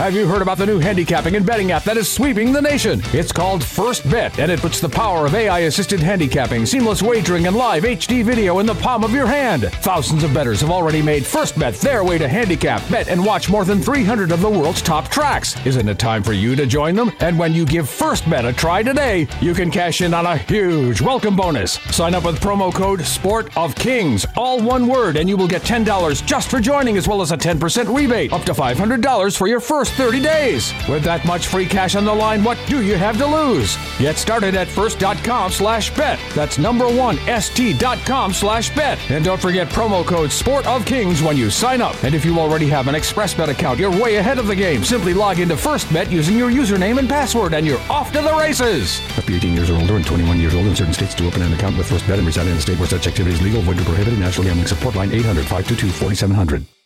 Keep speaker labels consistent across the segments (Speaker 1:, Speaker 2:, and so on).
Speaker 1: Have you heard about the new handicapping and betting app that is sweeping the nation? It's called First Bet, and it puts the power of AI assisted handicapping, seamless wagering, and live HD video in the palm of your hand. Thousands of bettors have already made First Bet their way to handicap, bet, and watch more than 300 of the world's top tracks. Isn't it time for you to join them? And when you give First Bet a try today, you can cash in on a huge welcome bonus. Sign up with promo code Sport of Kings, all one word, and you will get $10 just for joining, as well as a 10% rebate, up to $500 for your first 30 days. With that much free cash on the line, what do you have to lose? Get started at first.com slash bet. That's number one, st.com slash bet. And don't forget promo code Sport of Kings when you sign up. And if you already have an ExpressBet account, you're way ahead of the game. Simply log into FirstBet using your username and password, and you're off to the races. Up to 18 years or older and 21 years old in certain states to open an account with FirstBet and reside in a state where such activity is legal, void, or prohibited. National Gambling Support Line 800 522 4700.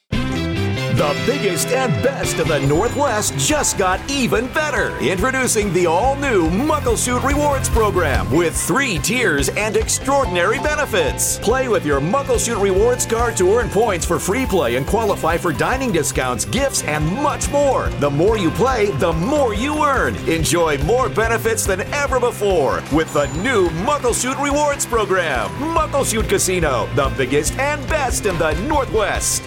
Speaker 2: The biggest and best of the Northwest just got even better. Introducing the all new Muckleshoot Rewards program with three tiers and extraordinary benefits. Play with your Muckleshoot Rewards card to earn points for free play and qualify for dining discounts, gifts, and much more. The more you play, the more you earn. Enjoy more benefits than ever before with the new Muckleshoot Rewards program. Muckleshoot Casino, the biggest and best in the Northwest.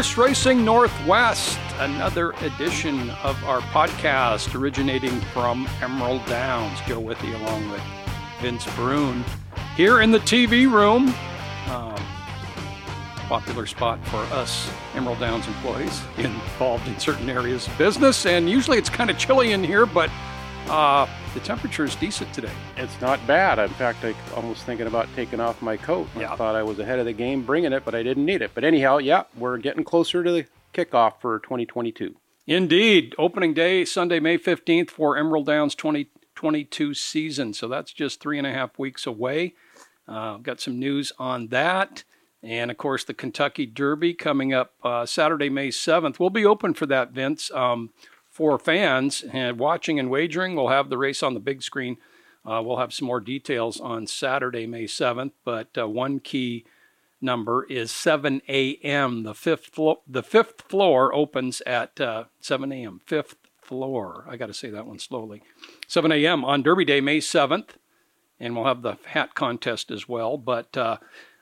Speaker 3: Horse Racing Northwest, another edition of our podcast originating from Emerald Downs. Joe Withee along with Vince Bruun here in the TV room. Um, popular spot for us Emerald Downs employees involved in certain areas of business. And usually it's kind of chilly in here, but uh, the temperature is decent today.
Speaker 4: It's not bad. In fact, I almost thinking about taking off my coat.
Speaker 3: Yeah.
Speaker 4: I thought I was ahead of the game bringing it, but I didn't need it. But anyhow, yeah, we're getting closer to the kickoff for 2022.
Speaker 3: Indeed. Opening day, Sunday, May 15th for Emerald Downs 2022 season. So that's just three and a half weeks away. Uh, got some news on that. And of course, the Kentucky Derby coming up uh, Saturday, May 7th. We'll be open for that, Vince, um, for fans and watching and wagering. We'll have the race on the big screen. Uh, we'll have some more details on Saturday, May 7th. But uh, one key number is 7 a.m. The fifth flo- the fifth floor opens at uh, 7 a.m. Fifth floor. I got to say that one slowly. 7 a.m. on Derby Day, May 7th, and we'll have the hat contest as well. But uh,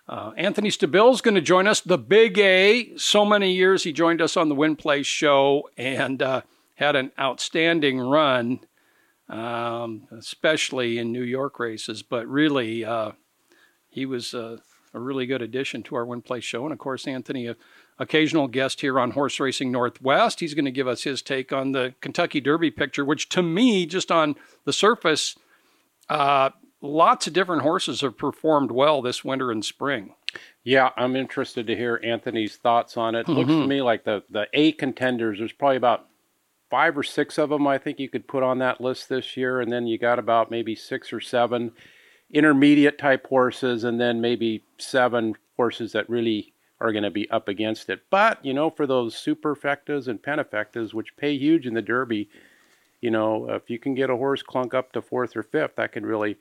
Speaker 3: uh, Anthony Stabile is going to join us. The Big A. So many years he joined us on the Win Place show and uh, had an outstanding run, um, especially in New York races. But really, uh, he was uh, a really good addition to our Win Place show. And of course, Anthony, a occasional guest here on Horse Racing Northwest. He's going to give us his take on the Kentucky Derby picture, which to me, just on the surface, uh, lots of different horses have performed well this winter and spring.
Speaker 4: Yeah, I'm interested to hear Anthony's thoughts on it. Looks to me like the the A contenders. There's probably about five or six of them. I think you could put on that list this year, and then you got about maybe six or seven intermediate type horses, and then maybe seven horses that really are going to be up against it. But you know, for those superfectas and pentafectas, which pay huge in the Derby, you know, if you can get a horse clunk up to fourth or fifth, that could really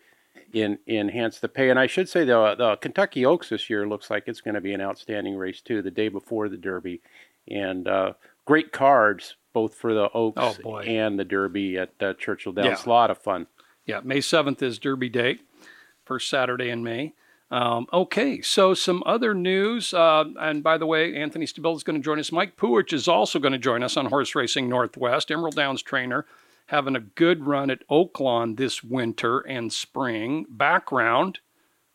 Speaker 4: in, enhance the pay. And I should say the the Kentucky Oaks this year looks like it's going to be an outstanding race too. The day before the Derby, and uh, great cards both for the Oaks
Speaker 3: Oh,
Speaker 4: and the Derby at uh, Churchill Downs.
Speaker 3: Yeah.
Speaker 4: A lot of fun.
Speaker 3: Yeah, May 7th is Derby Day, first Saturday in May. Um, okay, so some other news. Uh, and by the way, Anthony Stabile is going to join us. Mike Puhich is also going to join us on Horse Racing Northwest, Emerald Downs trainer, having a good run at Oaklawn this winter and spring. Background,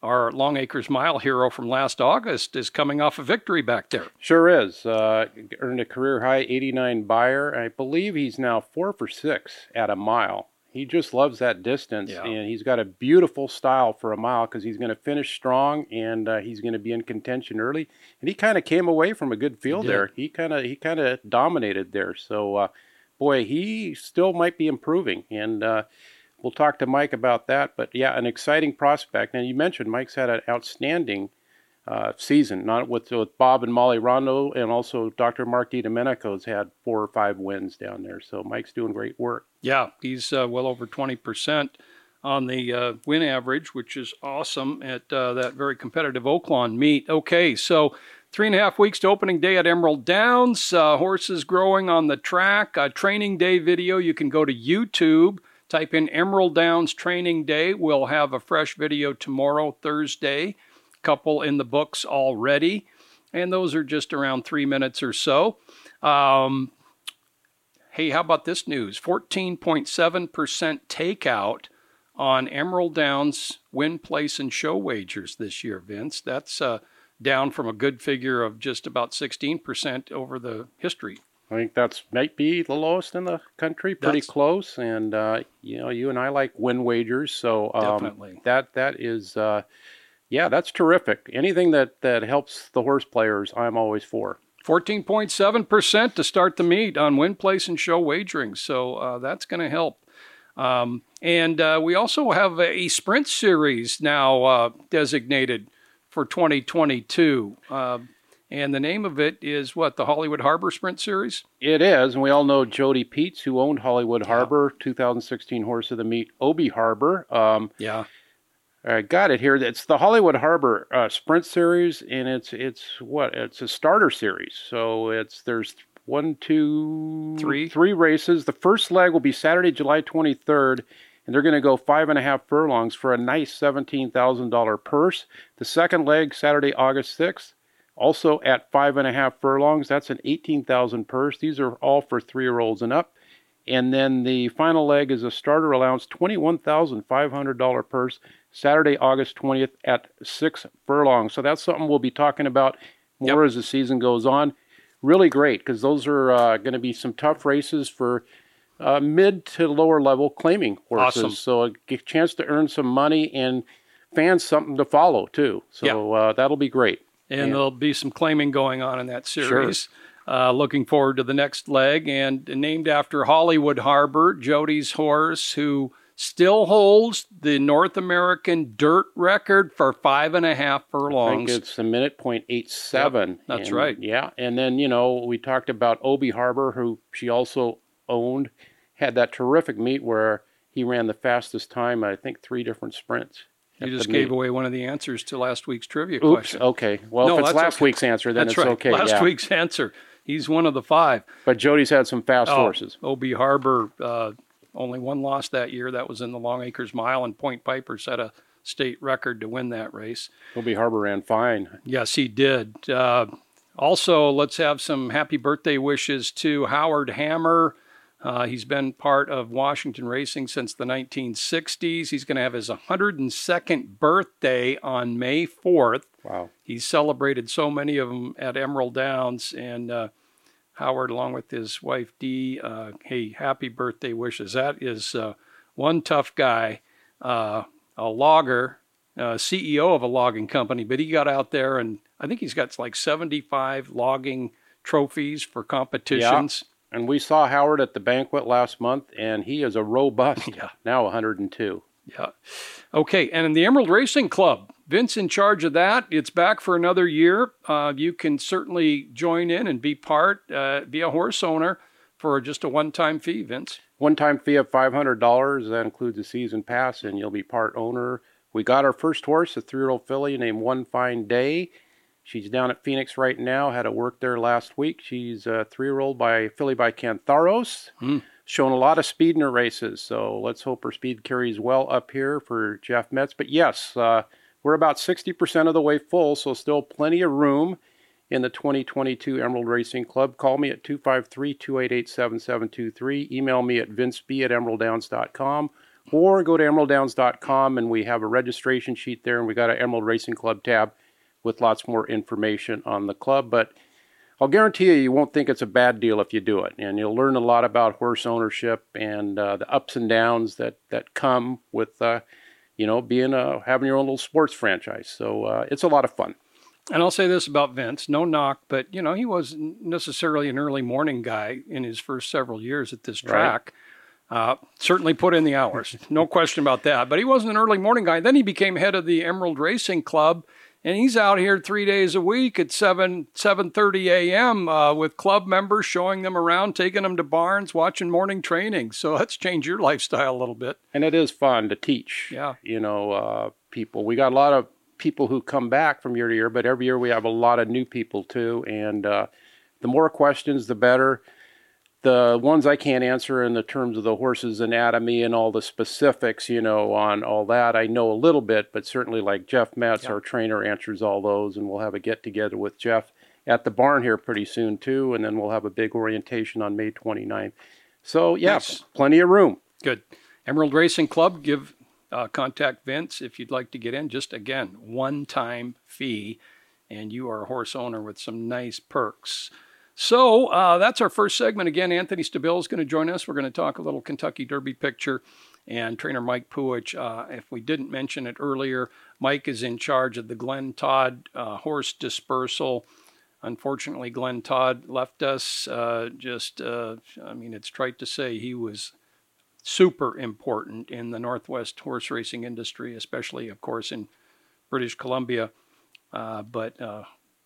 Speaker 3: our Long Acres Mile hero from last August is coming off a victory back there.
Speaker 4: Sure is. Uh, earned a career high 89 Beyer. I believe he's now four for six at a mile. He just loves that distance,
Speaker 3: Yeah.
Speaker 4: and he's got a beautiful style for a mile because he's going to finish strong and uh, he's going to be in contention early. And he kind of came away from a good field
Speaker 3: did.
Speaker 4: there. He kind of he kind of dominated there. So, uh, boy, he still might be improving, and uh, we'll talk to Mike about that. But yeah, an exciting prospect. And you mentioned Mike's had an outstanding uh, season. Not with with Bob and Molly Rondo, and also Dr. Mark DiDomenico's had four or five wins down there. So Mike's doing great work.
Speaker 3: Yeah, he's uh, well over twenty percent on the uh, win average, which is awesome at uh, that very competitive Oaklawn meet. Okay, so three and a half weeks to opening day at Emerald Downs. Uh, horses growing on the track. A training day video. You can go to YouTube. Type in Emerald Downs Training Day. We'll have a fresh video tomorrow, Thursday. Couple in the books already. And those are just around three minutes or so. Um, hey, how about this news? 14.7% takeout on Emerald Downs win, place, and show wagers this year, Vince. That's uh, down from a good figure of just about 16% over the history.
Speaker 4: I think that's might be the lowest in the country, pretty that's, close. And uh, you know, you and I like win wagers, so um, definitely that that is, uh, yeah, that's terrific. Anything that that helps the horse players, I'm always for.
Speaker 3: 14.7% to start the meet on win, place, and show wagering. So uh, that's going to help. Um, and uh, we also have a sprint series now uh, designated for 2022. And the name of it is what? The Hollywood Harbor Sprint Series?
Speaker 4: It is. And we all know Jody Peets, who owned Hollywood yeah. Harbor, 2016 Horse of the Meet, Obi Harbor.
Speaker 3: Um, yeah.
Speaker 4: I got it here. It's the Hollywood Harbor uh, Sprint Series, and it's it's what? It's a starter series. So it's there's one, two,
Speaker 3: three,
Speaker 4: three races. The first leg will be Saturday, July 23rd, and they're going to go five and a half furlongs for a nice $17,000 purse. The second leg, Saturday, August 6th, also at five and a half furlongs. That's an 18,000 purse. These are all for three-year-olds and up. And then the final leg is a starter allowance, $21,500 purse, Saturday, August 20th at six furlongs. So that's something we'll be talking about more yep. as the season goes on. Really great because those are uh, going to be some tough races for uh, mid to lower level claiming horses.
Speaker 3: Awesome.
Speaker 4: So a chance to earn some money and fans something to follow too. So yep. uh, that'll be great.
Speaker 3: And, and, there'll be some claiming going on in that series. Sure. Uh, looking forward to the next leg and named after Hollywood Harbor, Jody's horse, who still holds the North American dirt record for five and a half furlongs.
Speaker 4: I think it's a minute point eight seven. Yep,
Speaker 3: that's
Speaker 4: and,
Speaker 3: right.
Speaker 4: Yeah, and then you know we talked about Obi Harbor, who she also owned, had that terrific meet where he ran the fastest time. I think three different sprints.
Speaker 3: You just gave away one of the answers to last week's trivia
Speaker 4: Oops,
Speaker 3: question.
Speaker 4: Okay. Well, no, if it's last okay. week's answer, then
Speaker 3: that's
Speaker 4: it's
Speaker 3: right.
Speaker 4: okay.
Speaker 3: Last
Speaker 4: yeah.
Speaker 3: week's answer. He's one of the five.
Speaker 4: But Jody's had some fast
Speaker 3: oh,
Speaker 4: horses.
Speaker 3: OB Harbor, uh, only one loss that year. That was in the Longacres Mile, and Point Piper set a state record to win that race.
Speaker 4: OB Harbor ran fine.
Speaker 3: Yes, he did. Uh, also, let's have some happy birthday wishes to Howard Hammer. Uh, he's been part of Washington racing since the 1960s. He's going to have his 102nd birthday on May 4th.
Speaker 4: Wow.
Speaker 3: He's celebrated so many of them at Emerald Downs. And uh, Howard, along with his wife Dee, uh, hey, happy birthday wishes. That is uh, one tough guy, uh, a logger, uh, CEO of a logging company, but he got out there and I think he's got like 75 logging trophies for competitions.
Speaker 4: Yeah and we saw Howard at the banquet last month, and he is a robust, yeah. now 102.
Speaker 3: Yeah. Okay, and in the Emerald Racing Club, Vince in charge of that. It's back for another year. Uh, you can certainly join in and be part, uh, be a horse owner for just a one-time fee, Vince.
Speaker 4: One-time fee of $500. That includes a season pass, and you'll be part owner. We got our first horse, a three-year-old filly named One Fine Day. She's down at Phoenix right now. Had a work there last week. She's a three-year-old by filly by Cantharos. Mm. Shown a lot of speed in her races, so let's hope her speed carries well up here for Jeff Metz. But yes, uh, we're about 60% of the way full, so still plenty of room in the 2022 Emerald Racing Club. Call me at 253 288 7723. Email me at vinceb at emeralddowns.com or go to emeralddowns.com and we have a registration sheet there and we got an Emerald Racing Club tab with lots more information on the club. But I'll guarantee you, you won't think it's a bad deal if you do it, and you'll learn a lot about horse ownership and uh, the ups and downs that that come with, uh, you know, being a having your own little sports franchise. So uh, it's a lot of fun.
Speaker 3: And I'll say this about Vince, no knock, but you know he wasn't necessarily an early morning guy in his first several years at this track. Right. Uh, certainly put in the hours, no question about that. But he wasn't an early morning guy. Then he became head of the Emerald Racing Club and he's out here three days a week at 7 7.30 a.m uh, with club members showing them around taking them to barns watching morning training. So that's changed your lifestyle a little bit.
Speaker 4: And it is fun to teach
Speaker 3: yeah.
Speaker 4: you know uh, people. We got a lot of people who come back from year to year but every year we have a lot of new people too. And uh, the more questions the better the ones I can't answer in the terms of the horse's anatomy and all the specifics, you know, on all that, I know a little bit, but certainly like Jeff Metz, our trainer, answers all those, and we'll have a get together with Jeff at the barn here pretty soon too, and then we'll have a big orientation on May 29th. So yeah, nice. plenty of room.
Speaker 3: Good. Emerald Racing Club, give uh, contact Vince if you'd like to get in. Just again, one time fee, and you are a horse owner with some nice perks. So uh, that's our first segment. Again, Anthony Stabile is going to join us. We're going to talk a little Kentucky Derby picture and trainer Mike Puhich. Uh, if we didn't mention it earlier, Mike is in charge of the Glenn Todd uh, horse dispersal. Unfortunately, Glenn Todd left us. Uh, just, uh, I mean, it's trite to say he was super important in the Northwest horse racing industry, especially, of course, in British Columbia. Uh, but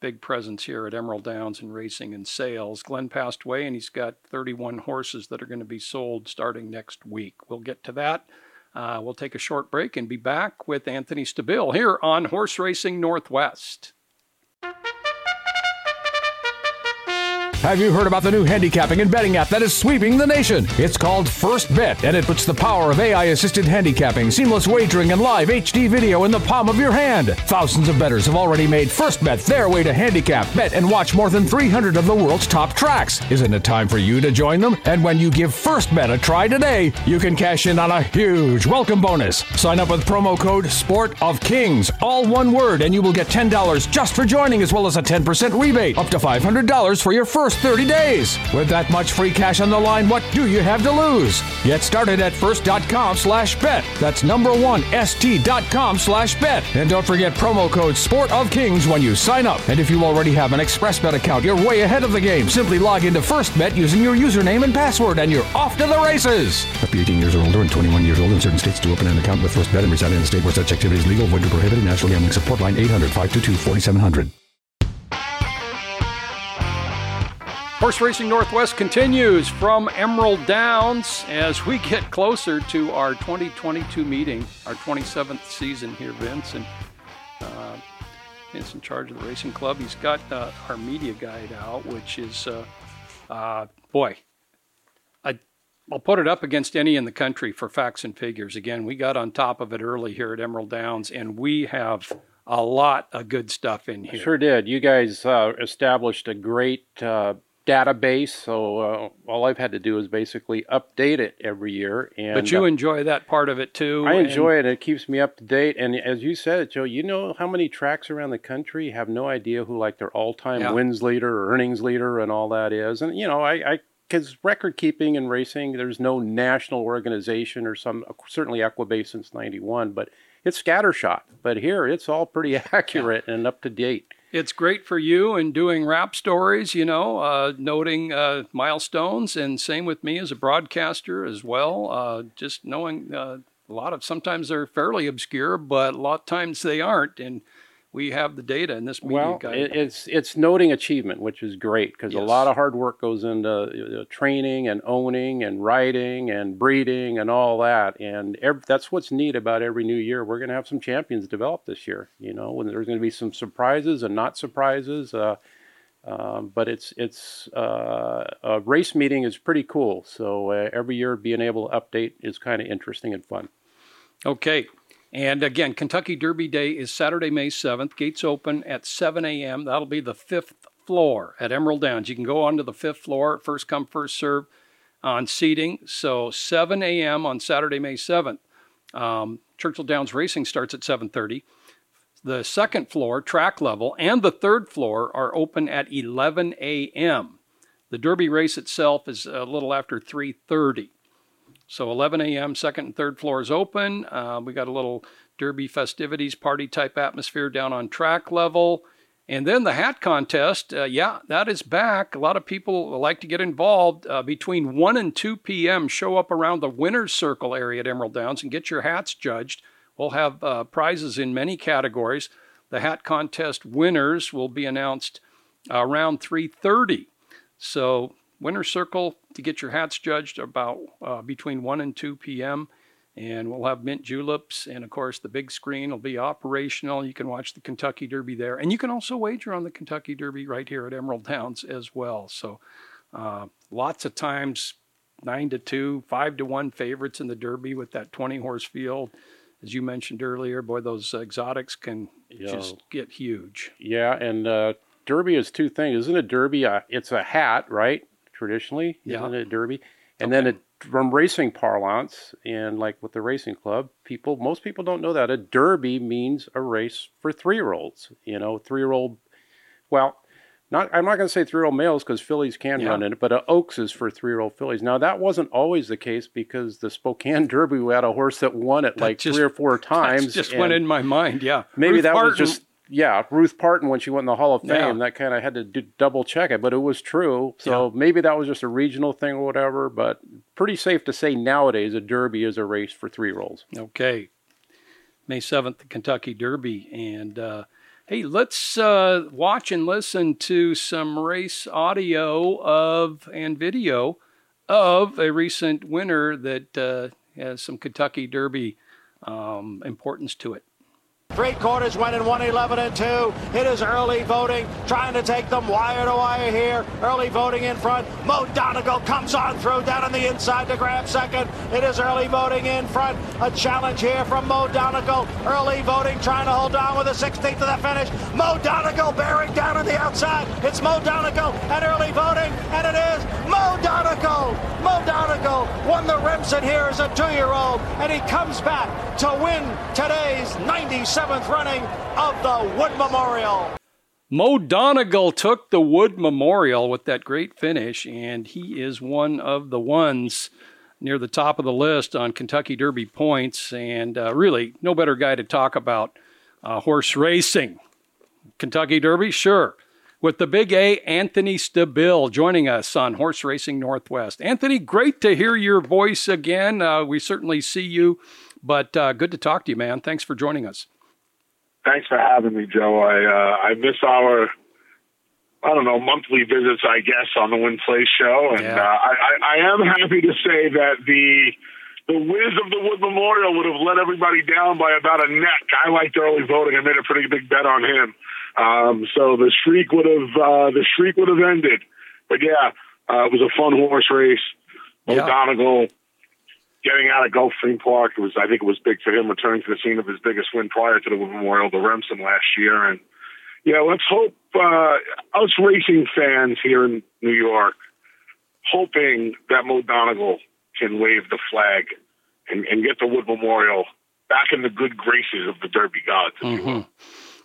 Speaker 3: big presence here at Emerald Downs in racing and sales. Glenn passed away and he's got 31 horses that are going to be sold starting next week. We'll get to that. Uh, we'll take a short break and be back with Anthony Stabile here on Horse Racing Northwest.
Speaker 1: Have you heard about the new handicapping and betting app that is sweeping the nation? It's called First Bet, and it puts the power of AI assisted handicapping, seamless wagering, and live HD video in the palm of your hand. Thousands of bettors have already made First Bet their way to handicap, bet, and watch more than 300 of the world's top tracks. Isn't it time for you to join them? And when you give First Bet a try today, you can cash in on a huge welcome bonus. Sign up with promo code Sport of Kings, all one word, and you will get $10 just for joining, as well as a 10% rebate, up to $500 for your first first 30 days. With that much free cash on the line, what do you have to lose? Get started at first.com slash bet. That's number one, st.com slash bet. And don't forget promo code Sport of Kings when you sign up. And if you already have an ExpressBet account, you're way ahead of the game. Simply log into FirstBet using your username and password, and you're off to the races. Up to 18 years or older and 21 years old in certain states to open an account with FirstBet and reside in a state where such activity is legal, void, or prohibited. National Gambling Support Line 800 522 4700.
Speaker 3: Horse Racing Northwest continues from Emerald Downs as we get closer to our 2022 meeting, our 27th season here, Vince. And uh, Vince in charge of the racing club. He's got uh, our media guide out, which is, uh, uh boy, I, I'll put it up against any in the country for facts and figures. Again, we got on top of it early here at Emerald Downs, and we have a lot of good stuff in here.
Speaker 4: Sure did. You guys uh, established a great uh, database. So uh, all I've had to do is basically update it every year. And
Speaker 3: but you uh, enjoy that part of it too.
Speaker 4: I enjoy it. It keeps me up to date. And as you said, Joe, you know how many tracks around the country have no idea who like their all-time yeah. wins leader or earnings leader and all that is. And you know, I, I because record keeping and racing, there's no national organization or some certainly Equibase since '91, but it's scattershot. But here, it's all pretty accurate yeah. and up to date
Speaker 3: it's great for you in doing rap stories, you know, uh, noting uh, milestones, and same with me as a broadcaster as well. Uh, just knowing uh, a lot of sometimes they're fairly obscure, but a lot of times they aren't, and we have the data in this media
Speaker 4: well,
Speaker 3: guide.
Speaker 4: it's it's noting achievement, which is great because yes. a lot of hard work goes into uh, training and owning and writing and breeding and all that, and every, that's what's neat about every new year. We're going to have some champions develop this year, you know, when there's going to be some surprises and not surprises. Uh, um, but it's it's uh, a race meeting is pretty cool. So uh, every year being able to update is kind of interesting and fun.
Speaker 3: Okay, and again, Kentucky Derby Day is Saturday, May 7th. Gates open at 7 a.m. That'll be the fifth floor at Emerald Downs. You can go onto the fifth floor, first come, first serve on seating. So 7 a.m. on Saturday, May 7th. Um, Churchill Downs Racing starts at 7:30. The second floor, track level, and the third floor are open at 11 a.m. The Derby race itself is a little after 3:30. So 11 a.m., second and third floors open. Uh, we got a little derby festivities party type atmosphere down on track level. And then the hat contest, uh, yeah, that is back. A lot of people like to get involved. Uh, between 1 and 2 p.m., show up around the winner's circle area at Emerald Downs and get your hats judged. We'll have uh, prizes in many categories. the hat contest winners will be announced around 3:30. So winner circle to get your hats judged about uh, between 1 and 2 p.m. And we'll have mint juleps, and of course the big screen will be operational. You can watch the Kentucky Derby there, and you can also wager on the Kentucky Derby right here at Emerald Downs as well. So uh, lots of times nine to two, five to one favorites in the Derby with that 20 horse field. As you mentioned earlier, boy, those exotics can Yo. just get huge.
Speaker 4: Yeah, and uh, Derby is two things, isn't it? Derby, uh, it's a hat, right? Traditionally, yeah. isn't it Derby? And okay. then it, from racing parlance and like with the racing club, people most people don't know that a Derby means a race for three year olds. You know, three year old. Well, not I'm not going to say three year old males because fillies can yeah. run in it, but a Oaks is for three year old fillies. Now that wasn't always the case because the Spokane Derby we had a horse that won it like just, three or four times.
Speaker 3: Just went in my mind. Yeah,
Speaker 4: maybe Ruth that Parton. was just yeah, Ruth Parton when she went in the Hall of Fame, yeah. that kind of had to do, double check it, but it was true. So yeah. maybe that was just a regional thing or whatever. But pretty safe to say nowadays a Derby is a race for three year olds.
Speaker 3: Okay, May seventh, the Kentucky Derby, and uh, hey, let's uh, watch and listen to some race audio of and video of a recent winner that uh, has some Kentucky Derby um, importance to it.
Speaker 5: Three quarters went in 111 and 2. It is early voting, trying to take them wire to wire here. Early voting in front. Mo Donegal comes on through down on the inside to grab second. It is early voting in front. A challenge here from Mo Donegal. Early voting trying to hold on with a 16th of the finish. Mo Donegal bearing down on the outside. It's Mo Donegal and early voting, and it is Mo Donegal. Mo Donegal won the Remsen here as a two-year-old, and he comes back to win today's 97th running of the Wood Memorial.
Speaker 3: Mo Donegal took the Wood Memorial with that great finish, and he is one of the ones near the top of the list on Kentucky Derby points. And uh, really, no better guy to talk about uh, horse racing. Kentucky Derby, sure. With the big A, Anthony Stabile joining us on Horse Racing Northwest. Anthony, great to hear your voice again. Uh, we certainly see you but uh, good to talk to you, man. Thanks for joining us.
Speaker 6: Thanks for having me, Joe. I uh, I miss our I don't know monthly visits, I guess, on the Win Place show, and yeah. uh, I, I am happy to say that the the whiz of the Wood Memorial would have let everybody down by about a neck. I liked early voting. I made a pretty big bet on him, um, so the streak would have uh, the streak would have ended. But yeah, uh, it was a fun horse race. Yeah. O'Donegal getting out of Gulfstream Park. Was, I think, it was big for him returning to the scene of his biggest win prior to the Wood Memorial, the Remsen last year. And you know, let's hope uh, us racing fans here in New York, hoping that Mo Donegal can wave the flag and, and get the Wood Memorial back in the good graces of the Derby gods. Mm-hmm.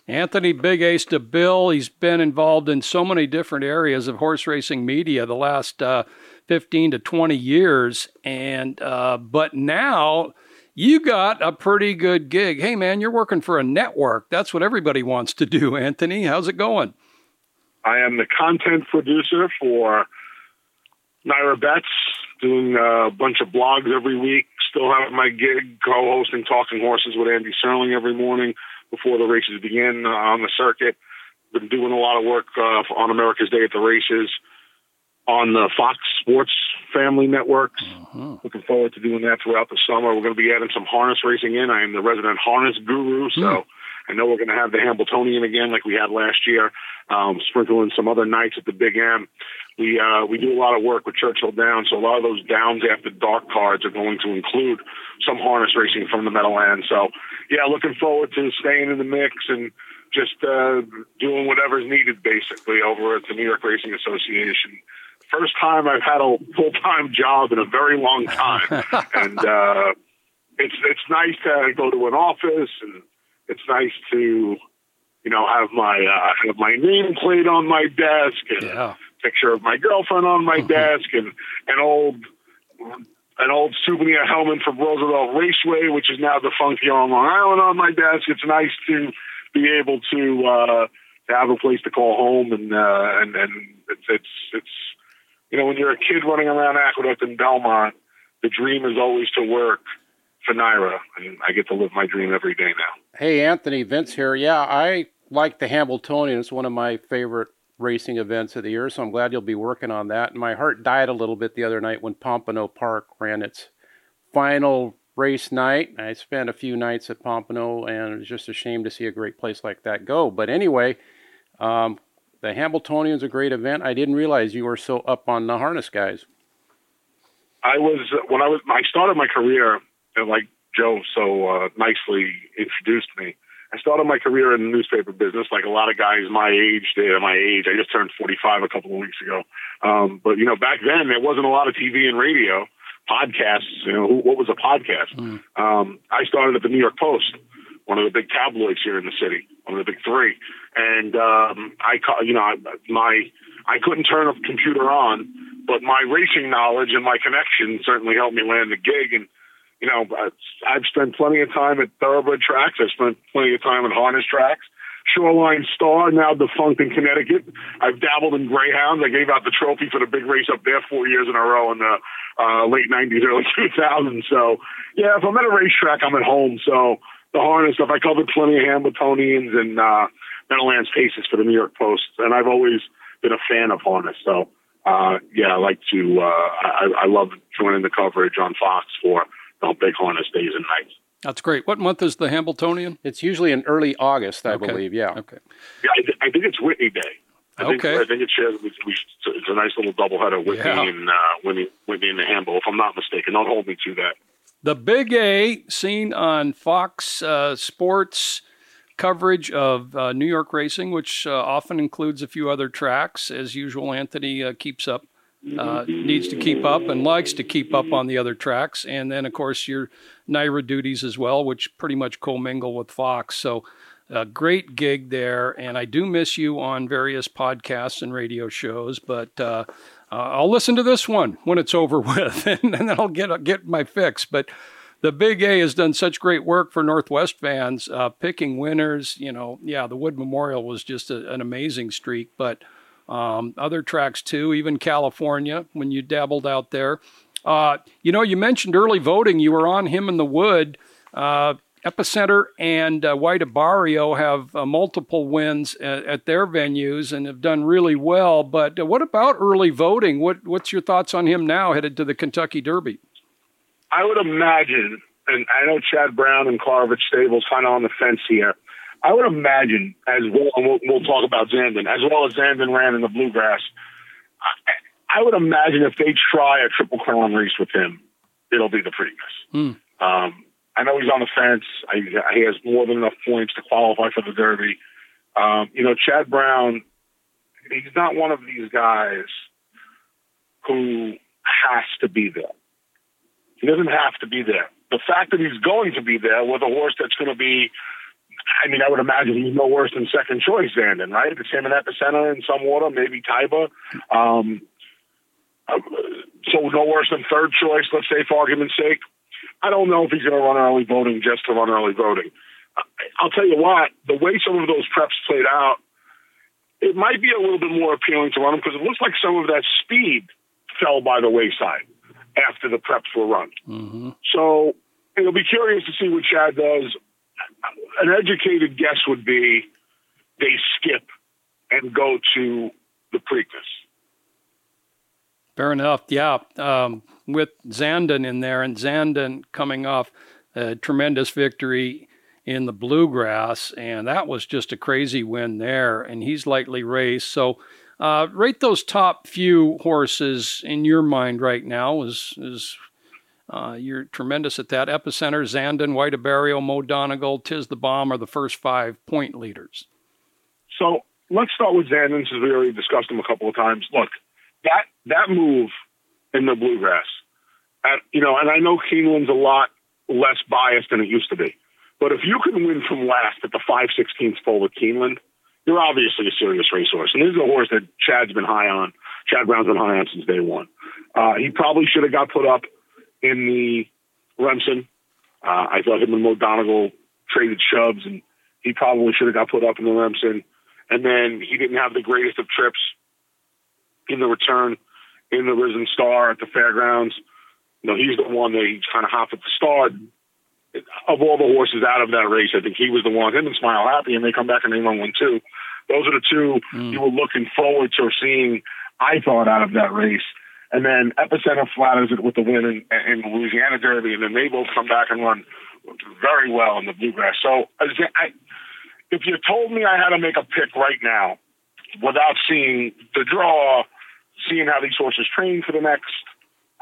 Speaker 3: Anthony Big Ace Stabile, he's been involved in so many different areas of horse racing media the last uh, 15 to 20 years. And, uh, but now you got a pretty good gig. Hey, man, you're working for a network. That's what everybody wants to do, Anthony. How's it going?
Speaker 6: I am the content producer for NYRA Bets, doing a bunch of blogs every week. Still have my gig co-hosting Talking Horses with Andy Serling every morning before the races begin uh, on the circuit. Been doing a lot of work uh, on America's Day at the races on the Fox Sports Family Networks. Uh-huh. Looking forward to doing that throughout the summer. We're going to be adding some harness racing in. I am the resident harness guru, so mm. I know we're going to have the Hambletonian again, like we had last year. Um, sprinkle in some other nights at the Big M. We uh, we do a lot of work with Churchill Downs, so a lot of those Downs after dark cards are going to include some harness racing from the Meadowlands. So yeah, looking forward to staying in the mix and just uh, doing whatever's needed, basically, over at the New York Racing Association first time I've had a full time job in a very long time, and uh, it's it's nice to go to an office, and it's nice to you know have my uh, have my name plate on my desk and yeah. picture of my girlfriend on my desk, and an old an old souvenir helmet from Roosevelt Raceway, which is now defunct here on Long Island, on my desk. It's nice to be able to uh, to have a place to call home, and uh, and and it's it's it's you know, when you're a kid running around Aqueduct in Belmont, the dream is always to work for NYRA, and I get to live my dream every day now.
Speaker 4: Hey, Anthony, Vince here. Yeah, I like the Hambletonian. It's one of my favorite racing events of the year, so I'm glad you'll be working on that. And my heart died a little bit the other night when Pompano Park ran its final race night. I spent a few nights at Pompano, and it was just a shame to see a great place like that go. But anyway, um, the Hambletonian's a great event. I didn't realize you were so up on the harness guys.
Speaker 6: I was when I was I started my career, and like Joe so uh, nicely introduced me. I started my career in the newspaper business, like a lot of guys my age. They're my age. I just turned 45 a couple of weeks ago. Um, but you know, back then there wasn't a lot of TV and radio podcasts. You know, what was a podcast? Mm. Um, I started at the New York Post, one of the big tabloids here in the city, one of the big three. And um, I, you know, my I couldn't turn a computer on, but my racing knowledge and my connection certainly helped me land the gig. And you know, I've spent plenty of time at thoroughbred tracks. I've spent plenty of time at harness tracks. Shoreline Star, now defunct in Connecticut. I've dabbled in greyhounds. I gave out the trophy for the big race up there four years in a row in the uh, late 90s, early 2000s. So, yeah, if I'm at a racetrack, I'm at home. So, the harness stuff, I covered plenty of Hambletonians and uh, Meadowlands Paces for the New York Post. And I've always been a fan of harness. So, uh, yeah, I like to, uh, I, I love joining the coverage on Fox for the big harness days and nights.
Speaker 3: That's great. What month is the Hambletonian?
Speaker 4: It's usually in early August, I
Speaker 3: okay.
Speaker 4: believe. Yeah.
Speaker 3: Okay.
Speaker 6: Yeah, I, th- I think it's Whitney Day. I
Speaker 3: okay.
Speaker 6: Think, I think it shares. We, we, it's a nice little doubleheader. Whitney
Speaker 3: Yeah.
Speaker 6: and uh, Whitney, Whitney and the Hamble, if I'm not mistaken. Don't hold me to that.
Speaker 3: The Big A, seen on Fox uh, Sports coverage of uh, New York racing, which uh, often includes a few other tracks. As usual, Anthony uh, keeps up, uh, needs to keep up, and likes to keep up on the other tracks. And then, of course, your NYRA duties as well, which pretty much commingle with Fox. So, a great gig there. And I do miss you on various podcasts and radio shows, but. Uh, I'll listen to this one when it's over with, and, and then I'll get get my fix. But the Big A has done such great work for Northwest fans, uh, picking winners. You know, yeah, the Wood Memorial was just a, an amazing streak, but um, other tracks too, even California when you dabbled out there. Uh, you know, you mentioned early voting. You were on him in the Wood. Uh, Epicenter and uh, White Abarrio have uh, multiple wins at, at, their venues and have done really well. But uh, what about early voting? What What's your thoughts on him now headed to the Kentucky Derby?
Speaker 6: I would imagine, and I know Chad Brown and Klaravich Stables kind of on the fence here. I would imagine, as well, and we'll, we'll talk about Zandon, as well as Zandon ran in the bluegrass. I, I would imagine if they try a triple crown race with him, it'll be the Preakness.
Speaker 3: Hmm.
Speaker 6: Um, I know he's on the fence. I, he has more than enough points to qualify for the Derby. Um, you know, Chad Brown, he's not one of these guys who has to be there. He doesn't have to be there. The fact that he's going to be there with a horse that's going to be, I mean, I would imagine he's no worse than second choice Zandon, right? It's him and Epicenter in some water, maybe Taiba. Um, uh, so no worse than third choice, let's say, for argument's sake. I don't know if he's going to run early voting just to run early voting. I'll tell you what, the way some of those preps played out, it might be a little bit more appealing to run him because it looks like some of that speed fell by the wayside after the preps were run.
Speaker 3: Mm-hmm.
Speaker 6: So it'll be curious to see what Chad does. An educated guess would be they skip and go to the Preakness.
Speaker 3: Fair enough. Yeah. Um, with Zandon in there, and Zandon coming off a tremendous victory in the bluegrass, and that was just a crazy win there. And he's lightly raced. So, uh, rate those top few horses in your mind right now. Is is uh, you're tremendous at that. Epicenter, Zandon, White Abarrio, Mo Donegal, Tiz the Bomb are the first five point leaders.
Speaker 6: So let's start with Zandon, since we already discussed him a couple of times. Look, that that move in the bluegrass, at, you know, and I know Keeneland's a lot less biased than it used to be, but if you can win from last at the five sixteenths pole with Keeneland, you're obviously a serious racehorse. And this is a horse that Chad's been high on. Chad Brown's been high on since day one. Uh, he probably should have got put up in the Remsen. Uh, I thought him and Mo traded shoves, and he probably should have got put up in the Remsen. And then he didn't have the greatest of trips in the return in the Risen Star at the fairgrounds. You know, he's the one that he's kind of hopped at the start. of all the horses out of that race, I think he was the one. Him and Smile Happy, and they come back and they run one too. Those are the two mm. you were looking forward to seeing. I thought out of that race. And then Epicenter flatters it with the win in, in Louisiana Derby, and then they both come back and run very well in the Bluegrass. So I, if you told me I had to make a pick right now, without seeing the draw, seeing how these horses train for the next,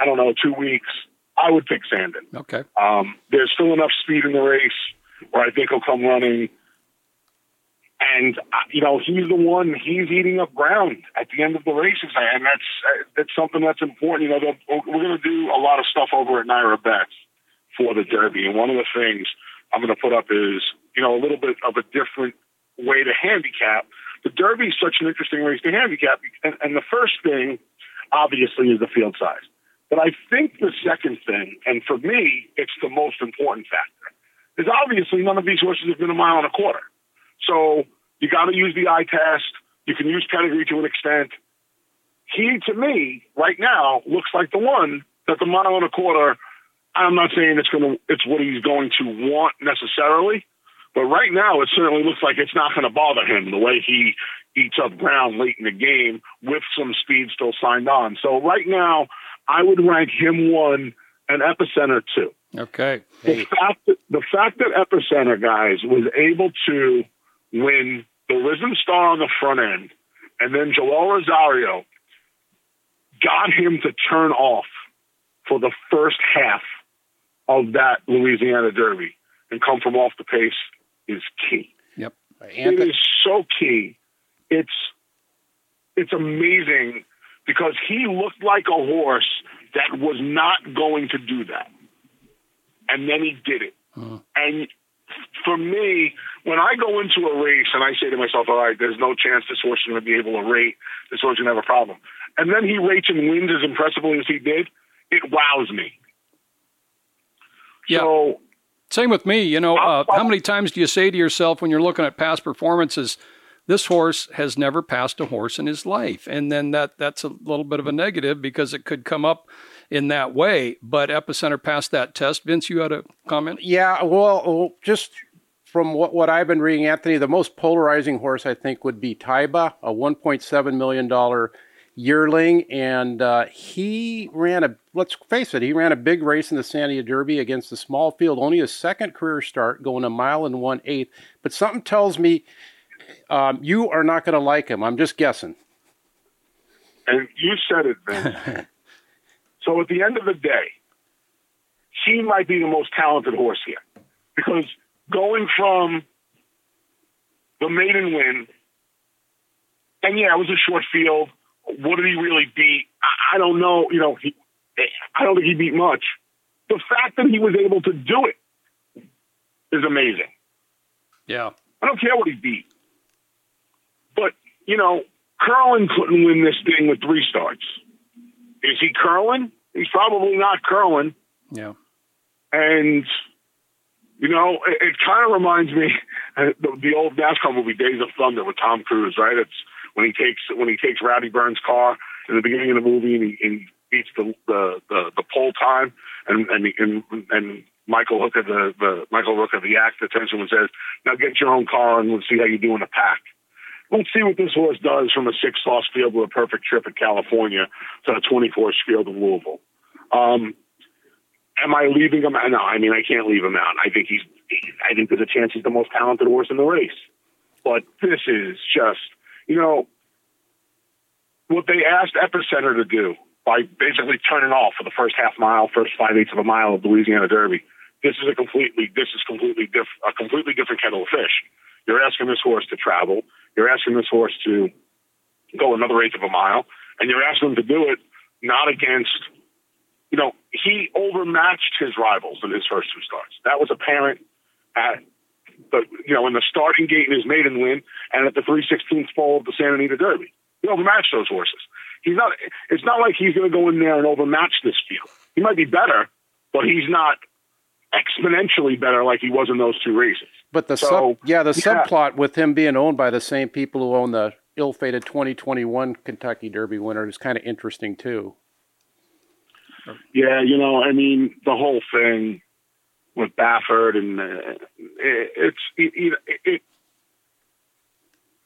Speaker 6: I don't know, two weeks, I would pick Zandon.
Speaker 3: Okay.
Speaker 6: Um, there's still enough speed in the race where I think he'll come running. And uh, you know he's the one. He's eating up ground at the end of the races, and that's uh, that's something that's important. You know, we're going to do a lot of stuff over at NYRA Bets for the Derby, and one of the things I'm going to put up is you know a little bit of a different way to handicap. The Derby is such an interesting race to handicap, and, and the first thing, obviously, is the field size. But I think the second thing, and for me, it's the most important factor, is obviously none of these horses have been a mile and a quarter. So you got to use the eye test. You can use pedigree to an extent. He, to me, right now, looks like the one that the mile and a quarter. I'm not saying it's going to, it's what he's going to want necessarily, but right now it certainly looks like it's not going to bother him the way he eats up ground late in the game with some speed still signed on. So right now, I would rank him one and Epicenter two.
Speaker 3: Okay.
Speaker 6: The fact that the fact that Epicenter guys was able to win the Risen Star on the front end, and then Joel Rosario got him to turn off for the first half of that Louisiana Derby and come from off the pace is key.
Speaker 3: Yep.
Speaker 6: It is so key. It's it's amazing because he looked like a horse that was not going to do that. And then he did it. Uh-huh. And for me, when I go into a race and I say to myself, all right, there's no chance this horse is going to be able to rate, this horse is going to have a problem. And then he rates and wins as impressively as he did, it wows me.
Speaker 3: Yeah. So, Same with me. You know, uh, how many times do you say to yourself when you're looking at past performances, this horse has never passed a horse in his life? And then that that's a little bit of a negative because it could come up in that way. But Epicenter passed that test. Vince, you had a comment?
Speaker 4: Yeah, well, just from what, what I've been reading, Anthony, the most polarizing horse I think would be Taiba, a $1.7 million yearling. And uh, he ran a, let's face it, he ran a big race in the Santa Anita Derby against the small field, only his second career start, going a mile and one eighth. But something tells me um, you are not going to like him. I'm just guessing.
Speaker 6: And you said it, Vince. So at the end of the day, he might be the most talented horse here because going from the maiden win, and yeah, it was a short field. What did he really beat? I, I don't know. You know, he, I don't think he beat much. The fact that he was able to do it is amazing.
Speaker 3: Yeah.
Speaker 6: I don't care what he beat. You know, Curlin couldn't win this thing with three starts. Is he Curlin? He's probably not Curlin.
Speaker 3: Yeah.
Speaker 6: And you know, it, it kind of reminds me uh, the, the old NASCAR movie Days of Thunder with Tom Cruise, right? It's when he takes when he takes Rowdy Burns' car in the beginning of the movie and he, and he beats the, the the the pole time and and and, and Michael Hooker the the Michael Rooker the act attention and says, "Now get your own car and we'll see how you do in a pack." Let's see what this horse does from a six loss field with a perfect trip in California to a 24th field of Louisville. Um, am I leaving him? Out no, I mean, I can't leave him out. I think he's, I think there's a chance he's the most talented horse in the race. But this is just, you know, what they asked Epicenter to do by basically turning off for the first half mile, first five eighths of a mile of Louisiana Derby. This is a completely, this is completely diff, a completely different kettle of fish. You're asking this horse to travel. You're asking this horse to go another eighth of a mile, and you're asking him to do it not against, you know, he overmatched his rivals in his first two starts. That was apparent at the, you know, in the starting gate in his maiden win and at the 316th pole of the Santa Anita Derby. He overmatched those horses. He's not, it's not like he's going to go in there and overmatch this field. He might be better, but he's not exponentially better like he was in those two races.
Speaker 4: But the so, sub, yeah, the yeah. subplot with him being owned by the same people who own the ill-fated 2021 Kentucky Derby winner is kind of interesting too.
Speaker 6: Yeah, you know, I mean, the whole thing. with Baffert, and uh, it, it's it, it,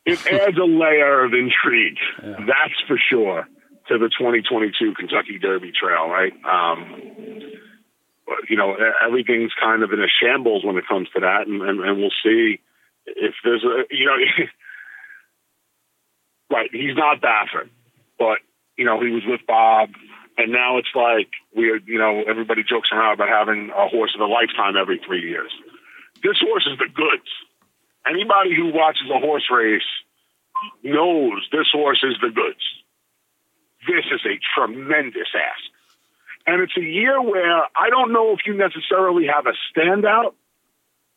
Speaker 6: it adds a layer of intrigue. Yeah. That's for sure to the 2022 Kentucky Derby Trail, right? Um, you know, everything's kind of in a shambles when it comes to that, and, and, and we'll see if there's a, you know, right, he's not Baffert, but, you know, he was with Bob, and now it's like we're, you know, everybody jokes around about having a horse of a lifetime every three years. This horse is the goods. Anybody who watches a horse race knows this horse is the goods. This is a tremendous ask. And it's a year where I don't know if you necessarily have a standout,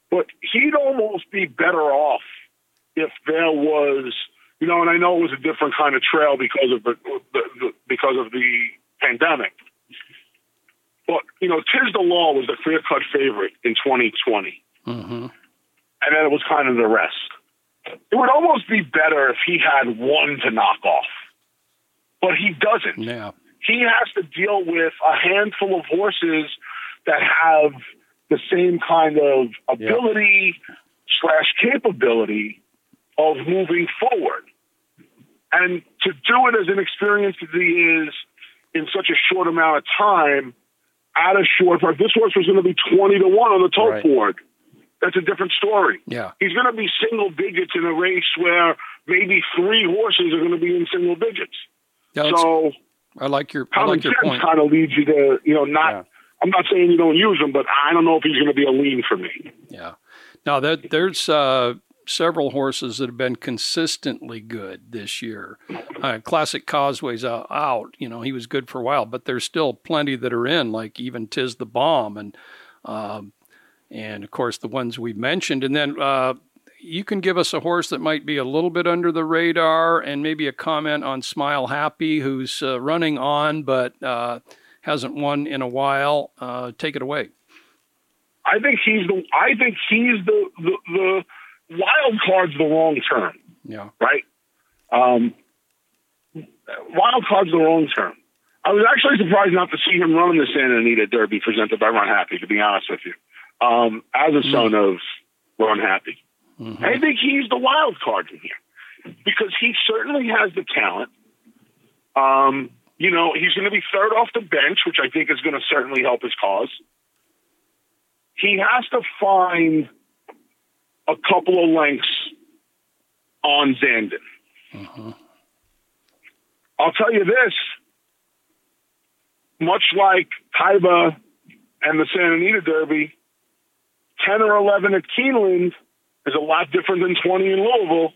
Speaker 6: but he'd almost be better off if there was, you know, and I know it was a different kind of trail because of the, the, the because of the pandemic. But you know, Tiz the Law was the clear cut favorite in 2020, mm-hmm. and then it was kind of the rest. It would almost be better if he had one to knock off, but he doesn't.
Speaker 3: Yeah
Speaker 6: he has to deal with a handful of horses that have the same kind of ability slash capability of moving forward. And to do it as inexperienced as he is in such a short amount of time at a short price, this horse was going to be 20 to 1 on the tote right. board. That's a different story.
Speaker 3: Yeah.
Speaker 6: He's going to be single digits in a race where maybe three horses are going to be in single digits. Yeah, so
Speaker 3: I like your
Speaker 6: common
Speaker 3: I like your
Speaker 6: sense
Speaker 3: point.
Speaker 6: kind of leads you to you know not. Yeah. I'm not saying you don't use them, but I don't know if he's going to be a lean for me.
Speaker 3: Yeah. Now that there's uh, several horses that have been consistently good this year. Uh, Classic Causeway's out, out. You know, he was good for a while, but there's still plenty that are in, like even Tiz the Bomb and um, and of course the ones we've mentioned. And then uh, you can give us a horse that might be a little bit under the radar and maybe a comment on Smile Happy, who's uh, running on but uh, hasn't won in a while. Uh, take it away.
Speaker 6: I think he's the. I think he's the the, the wild card's the wrong term.
Speaker 3: Yeah.
Speaker 6: Right. Um, wild card's the wrong term. I was actually surprised not to see him running the Santa Anita Derby presented by Run Happy. To be honest with you, um, as a son mm. of Run Happy. Mm-hmm. I think he's the wild card in here because he certainly has the talent. Um, you know, he's going to be third off the bench, which I think is going to certainly help his cause. He has to find a couple of lengths on Zandon. Mm-hmm. I'll tell you this much like Taiba and the Santa Anita Derby, 10 or 11 at Keeneland – is a lot different than 20 in Louisville.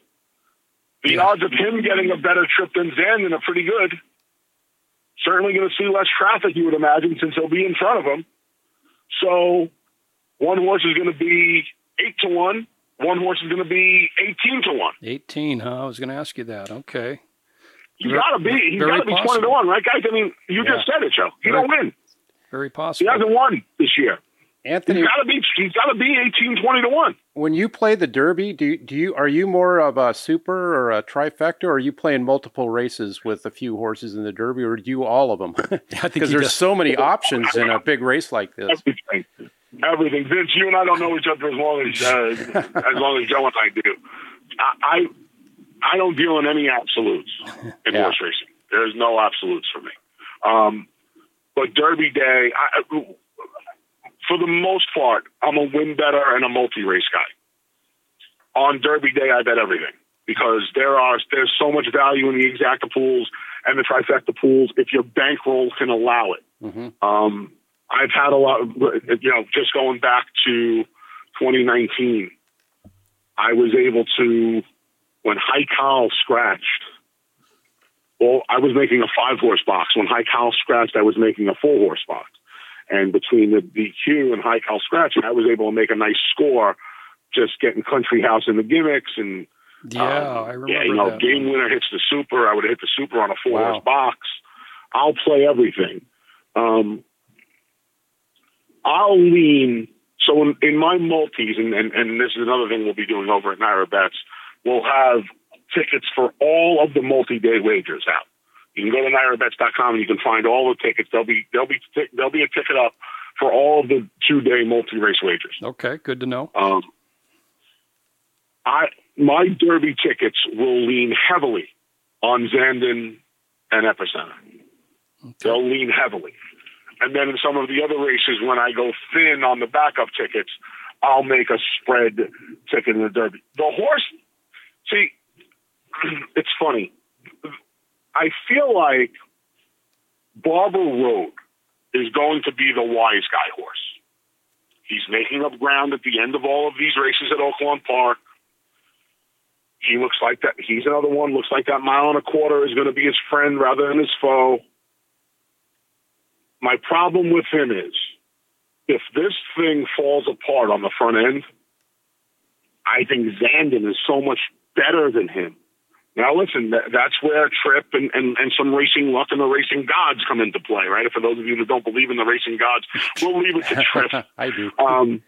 Speaker 6: The yeah. odds of him getting a better trip than Zandon are pretty good. Certainly going to see less traffic, you would imagine, since he'll be in front of him. So one horse is going to be 8 to 1. One horse is going to be 18 to 1.
Speaker 3: 18, huh? I was going to ask you that. Okay.
Speaker 6: He's got to be. He's got to be 20 to 1, right, guys? I mean, you yeah. just said it, Joe. He very, don't win.
Speaker 3: Very possible.
Speaker 6: He hasn't won this year.
Speaker 4: Anthony,
Speaker 6: he's got to be he's got to be 18, 20 to one.
Speaker 4: When you play the Derby, do you, do you are you more of a super or a trifecta, or are you playing multiple races with a few horses in the Derby, or do you all of them? Because there's does. so many options in a big race like this.
Speaker 6: Everything, everything. Vince, you and I don't know each other as long as uh, as long as Joe and I do. I I don't deal in any absolutes in yeah. horse racing. There's no absolutes for me. Um, but Derby Day, I, for the most part, I'm a win better and a multi race guy. On Derby Day, I bet everything because there are there's so much value in the exacta pools and the trifecta pools if your bankroll can allow it. Mm-hmm. Um, I've had a lot, of, you know, just going back to 2019, I was able to when High Cal scratched. Well, I was making a five horse box. When Haikal scratched, I was making a four horse box. And between the DQ and Haikal Scratching, I was able to make a nice score just getting Country House in the gimmicks and
Speaker 3: yeah, um, I remember.
Speaker 6: Yeah, you know,
Speaker 3: that.
Speaker 6: game winner hits the super. I would have hit the super on a four wow. horse box. I'll play everything. Um, I'll lean. So in, in my multis, and, and, and this is another thing we'll be doing over at NYRA Bets, we'll have tickets for all of the multi day wagers out. You can go to NYRABets.com and you can find all the tickets. There'll be there'll be there'll be a ticket up for all the two day multi race wagers.
Speaker 3: Okay, good to know.
Speaker 6: Um, I my Derby tickets will lean heavily on Zandon and Epicenter. Okay. They'll lean heavily. And then in some of the other races, when I go thin on the backup tickets, I'll make a spread ticket in the Derby. The horse, see, it's funny. I feel like Barber Road is going to be the wise guy horse. He's making up ground at the end of all of these races at Oaklawn Park. He looks like that. He's another one. Looks like that mile and a quarter is going to be his friend rather than his foe. My problem with him is if this thing falls apart on the front end, I think Zandon is so much better than him. Now, listen, that's where Trip and, and, and some racing luck and the racing gods come into play, right? For those of you that don't believe in the racing gods, we'll leave it to Trip.
Speaker 4: I do.
Speaker 6: Um,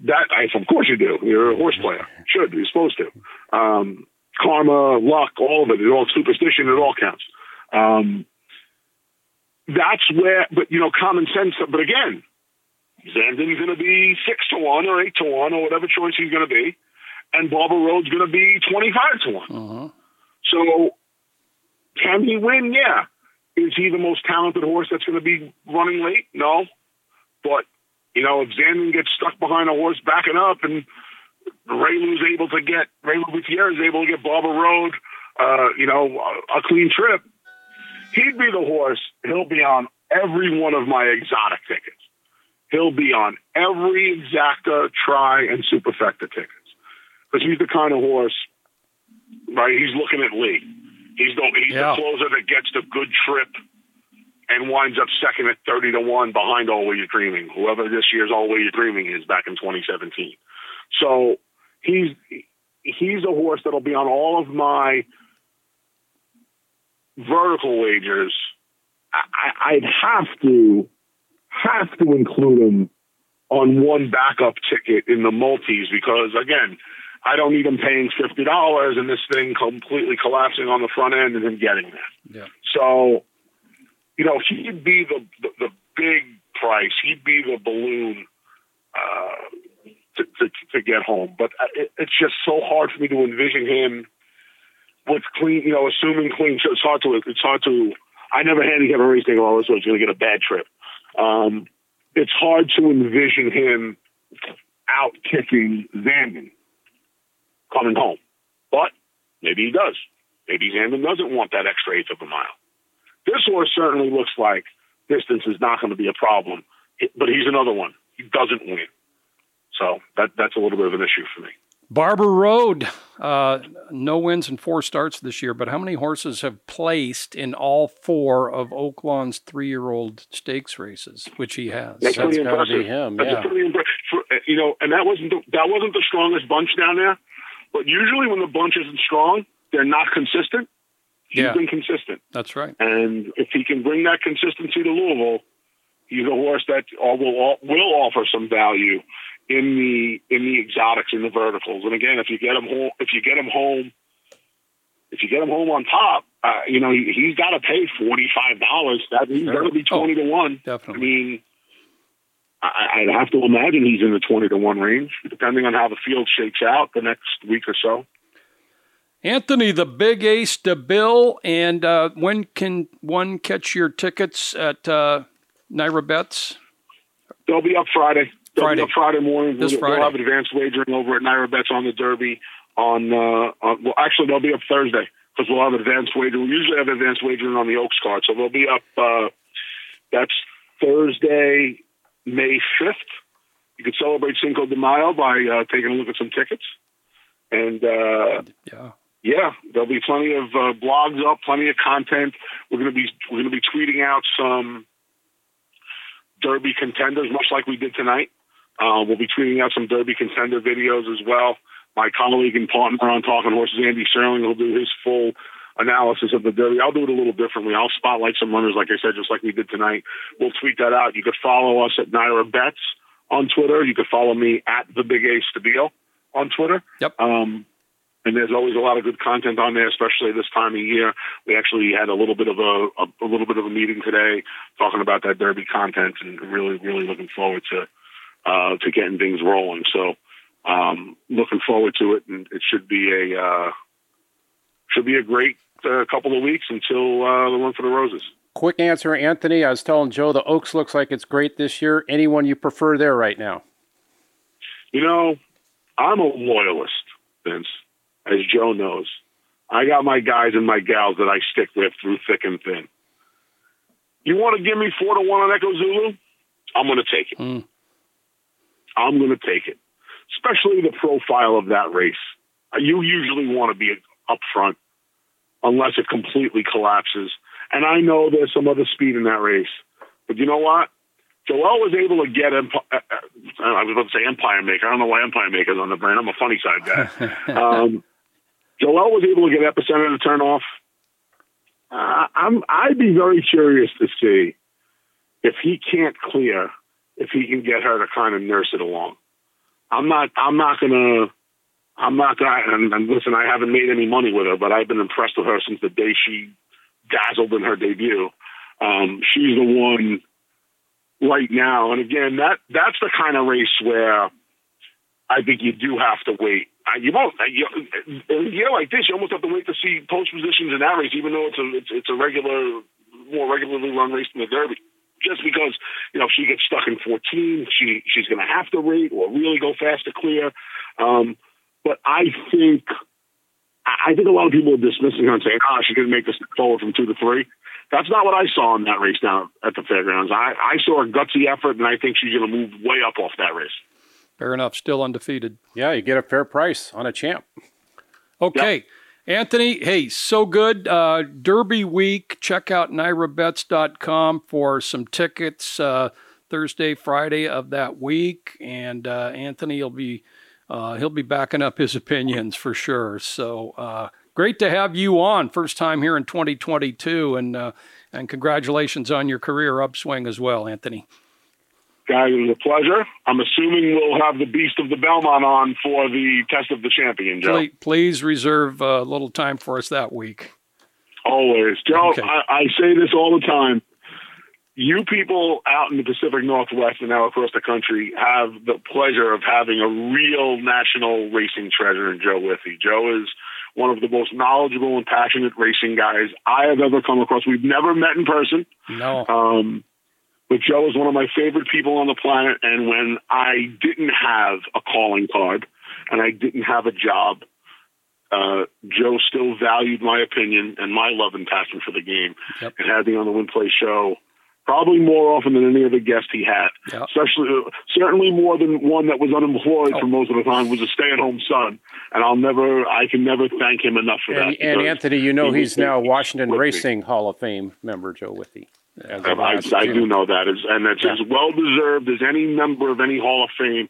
Speaker 6: that, I, of course you do. You're a horse player. Should. You're supposed to. Um, karma, luck, all of it. It all superstition. It all counts. Um, that's where, but you know, common sense. But again, Zandon's going to be six to one or eight to one or whatever choice he's going to be, and Barber Road's going to be twenty-five to one.
Speaker 3: Uh-huh.
Speaker 6: So, can he win? Yeah. Is he the most talented horse that's going to be running late? No. But you know, if Zandon gets stuck behind a horse backing up, and Reylu's able to get Ray Gutierrez is able to get Barber Road, uh, you know, a clean trip, he'd be the horse. He'll be on every one of my exotic tickets. He'll be on every exacta, try, and superfecta tickets because he's the kind of horse, right? He's looking at Lee. He's the he's yeah. the closer that gets the good trip and winds up second at thirty to one behind All Way You're Dreaming, whoever this year's Always Dreaming is back in 2017. So he's he's a horse that'll be on all of my vertical wagers, I, I'd have to have to include him on one backup ticket in the multis because again, I don't need him paying fifty dollars and this thing completely collapsing on the front end and him getting
Speaker 3: that. Yeah.
Speaker 6: So, you know, he'd be the, the, the big price. He'd be the balloon uh, to, to, to get home. But it, it's just so hard for me to envision him with clean, you know, assuming clean. It's hard to. It's hard to. I never handicap a race thinking, oh, this one's going to get a bad trip. Um, it's hard to envision him out kicking Zandon coming home, but maybe he does. Maybe Zandon doesn't want that extra eighth of a mile. This horse certainly looks like distance is not going to be a problem, but he's another one. He doesn't win. So that that's a little bit of an issue for me.
Speaker 3: Barber Road, uh, no wins and four starts this year, but how many horses have placed in all four of Oaklawn's three-year-old stakes races, which he has?
Speaker 6: That's, That's
Speaker 4: got to be him.
Speaker 6: That's
Speaker 4: yeah.
Speaker 6: pretty impressive. You know, and that wasn't the, that wasn't the strongest bunch down there, but usually when the bunch isn't strong, they're not consistent. He's
Speaker 3: yeah.
Speaker 6: been consistent.
Speaker 3: That's right.
Speaker 6: And if he can bring that consistency to Louisville, he's a horse that will will offer some value in the in the exotics in the verticals. And again, if you get him home, if you get him home, if you get him home on top, uh, you know he, he's got to pay forty five dollars. That he's sure. going to be twenty
Speaker 3: oh,
Speaker 6: to one.
Speaker 3: Definitely.
Speaker 6: I mean, I, I'd have to imagine he's in the twenty to one range, depending on how the field shakes out the next week or so.
Speaker 3: Anthony, the Big A Stabile, and uh, when can one catch your tickets at uh, NYRA Bets?
Speaker 6: They'll be up Friday.
Speaker 3: Friday.
Speaker 6: Friday morning.
Speaker 3: This
Speaker 6: we'll,
Speaker 3: Friday.
Speaker 6: we'll have advanced wagering over at NYRA Bets on the Derby. On, uh, on well, actually, they'll be up Thursday because we'll have advanced wagering. We usually have advanced wagering on the Oaks card, so they'll be up. Uh, that's Thursday, May fifth. You could celebrate Cinco de Mayo by uh, taking a look at some tickets, and uh,
Speaker 3: yeah.
Speaker 6: Yeah, there'll be plenty of uh, blogs up, plenty of content. We're going to be we're going to be tweeting out some Derby contenders, much like we did tonight. Uh, we'll be tweeting out some Derby contender videos as well. My colleague and partner on Talking Horses, Andy Serling, will do his full analysis of the Derby. I'll do it a little differently. I'll spotlight some runners, like I said, just like we did tonight. We'll tweet that out. You could follow us at NYRA Bets on Twitter. You could follow me at the Big A Stabile on Twitter.
Speaker 3: Yep.
Speaker 6: Um, and there's always a lot of good content on there, especially this time of year. We actually had a little bit of a, a, a little bit of a meeting today talking about that Derby content, and really, really looking forward to uh, to getting things rolling. So, um, looking forward to it, and it should be a uh, should be a great uh, couple of weeks until uh, the one for the roses.
Speaker 4: Quick answer, Anthony. I was telling Joe the Oaks looks like it's great this year. Anyone you prefer there right now?
Speaker 6: You know, I'm a loyalist, Vince as Joe knows. I got my guys and my gals that I stick with through thick and thin. You want to give me four to one on Echo Zulu? I'm going to take it. Mm. I'm going to take it, especially the profile of that race. You usually want to be up front unless it completely collapses. And I know there's some other speed in that race, but you know what? Joel was able to get Emp- uh, uh, I was about to say Empire Maker. I don't know why Empire Maker's on the brain. I'm a funny side guy. um, Joel was able to get Epicenter to turn off. Uh, I'm I'd be very curious to see if he can't clear, if he can get her to kind of nurse it along. I'm not I'm not gonna I'm not gonna and, and listen, I haven't made any money with her, but I've been impressed with her since the day she dazzled in her debut. Um, she's the one right now, and again, that that's the kind of race where I think you do have to wait you won't. You, in a year like this, you almost have to wait to see post positions in that race, even though it's a it's, it's a regular, more regularly run race than the Derby. Just because you know if she gets stuck in 14, she she's going to have to rate or really go fast to clear. Um, but I think I think a lot of people are dismissing her and saying, "Ah, oh, she's going to make this forward from two to three. That's not what I saw in that race down at the fairgrounds. I, I saw a gutsy effort, and I think she's going to move way up off that race.
Speaker 3: Fair enough. Still undefeated.
Speaker 4: Yeah, you get a fair price on a champ.
Speaker 3: Okay. Yep. Anthony, hey, so good. Uh, Derby week. Check out NYRABets.com for some tickets uh, Thursday, Friday of that week. And uh, Anthony will be uh, he'll be backing up his opinions for sure. So uh, great to have you on. First time here in 2022, and uh, and congratulations on your career upswing as well, Anthony.
Speaker 6: Guys, it was a pleasure. I'm assuming we'll have the Beast of the Belmont on for the Test of the Champion, Joe.
Speaker 3: Please, please reserve a little time for us that week.
Speaker 6: Always. Joe, okay. I, I say this all the time. You people out in the Pacific Northwest and now across the country have the pleasure of having a real national racing treasure in Joe Withee. Joe is one of the most knowledgeable and passionate racing guys I have ever come across. We've never met in person.
Speaker 3: No.
Speaker 6: Um, but Joe is one of my favorite people on the planet. And when I didn't have a calling card and I didn't have a job, uh, Joe still valued my opinion and my love and passion for the game yep. and had me on the Win Play show probably more often than any other guest he had. Especially, uh, certainly more than one that was unemployed oh. for most of the time was a stay-at-home son, and I'll never, I can never thank him enough for
Speaker 4: and,
Speaker 6: that.
Speaker 4: And Anthony, you know, he he's now Washington Racing. Hall of Fame member, Joe Withee.
Speaker 6: I, I, do know that, is, and it's yeah. as well deserved as any member of any Hall of Fame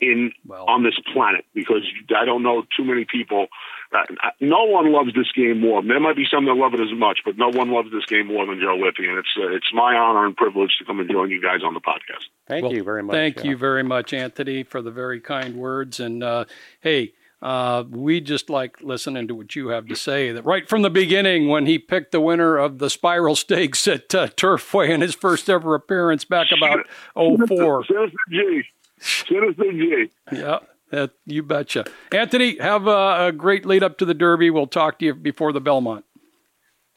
Speaker 6: in well, on this planet because I don't know too many people. Uh, no one loves this game more. There might be some that love it as much, but no one loves this game more than Joe Withee, and it's uh, it's my honor and privilege to come and join you guys on the podcast.
Speaker 4: Thank well, you very much.
Speaker 3: Thank yeah. you very much, Anthony, for the very kind words. And uh, hey, uh, we just like listening to what you have to say. That right from the beginning, when he picked the winner of the Spiral Stakes at uh, Turfway in his first ever appearance back about 04.
Speaker 6: Sinister G. Sinister G.
Speaker 3: Yeah. That, you betcha. Anthony, have a, a great lead up to the Derby. We'll talk to you before the Belmont.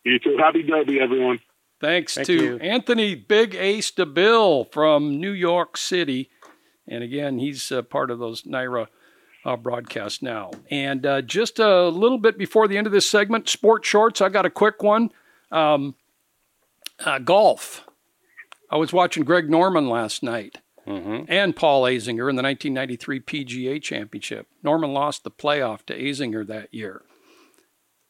Speaker 6: You too. Happy Derby, everyone.
Speaker 3: Thanks Thank to you. Anthony Big A Stabile from New York City. And again, he's uh, part of those NYRA uh, broadcast now. And uh, just a little bit before the end of this segment, sports shorts. I got a quick one. Um, uh, golf. I was watching Greg Norman last night mm-hmm. and Paul Azinger in the 1993 PGA Championship. Norman lost the playoff to Azinger that year.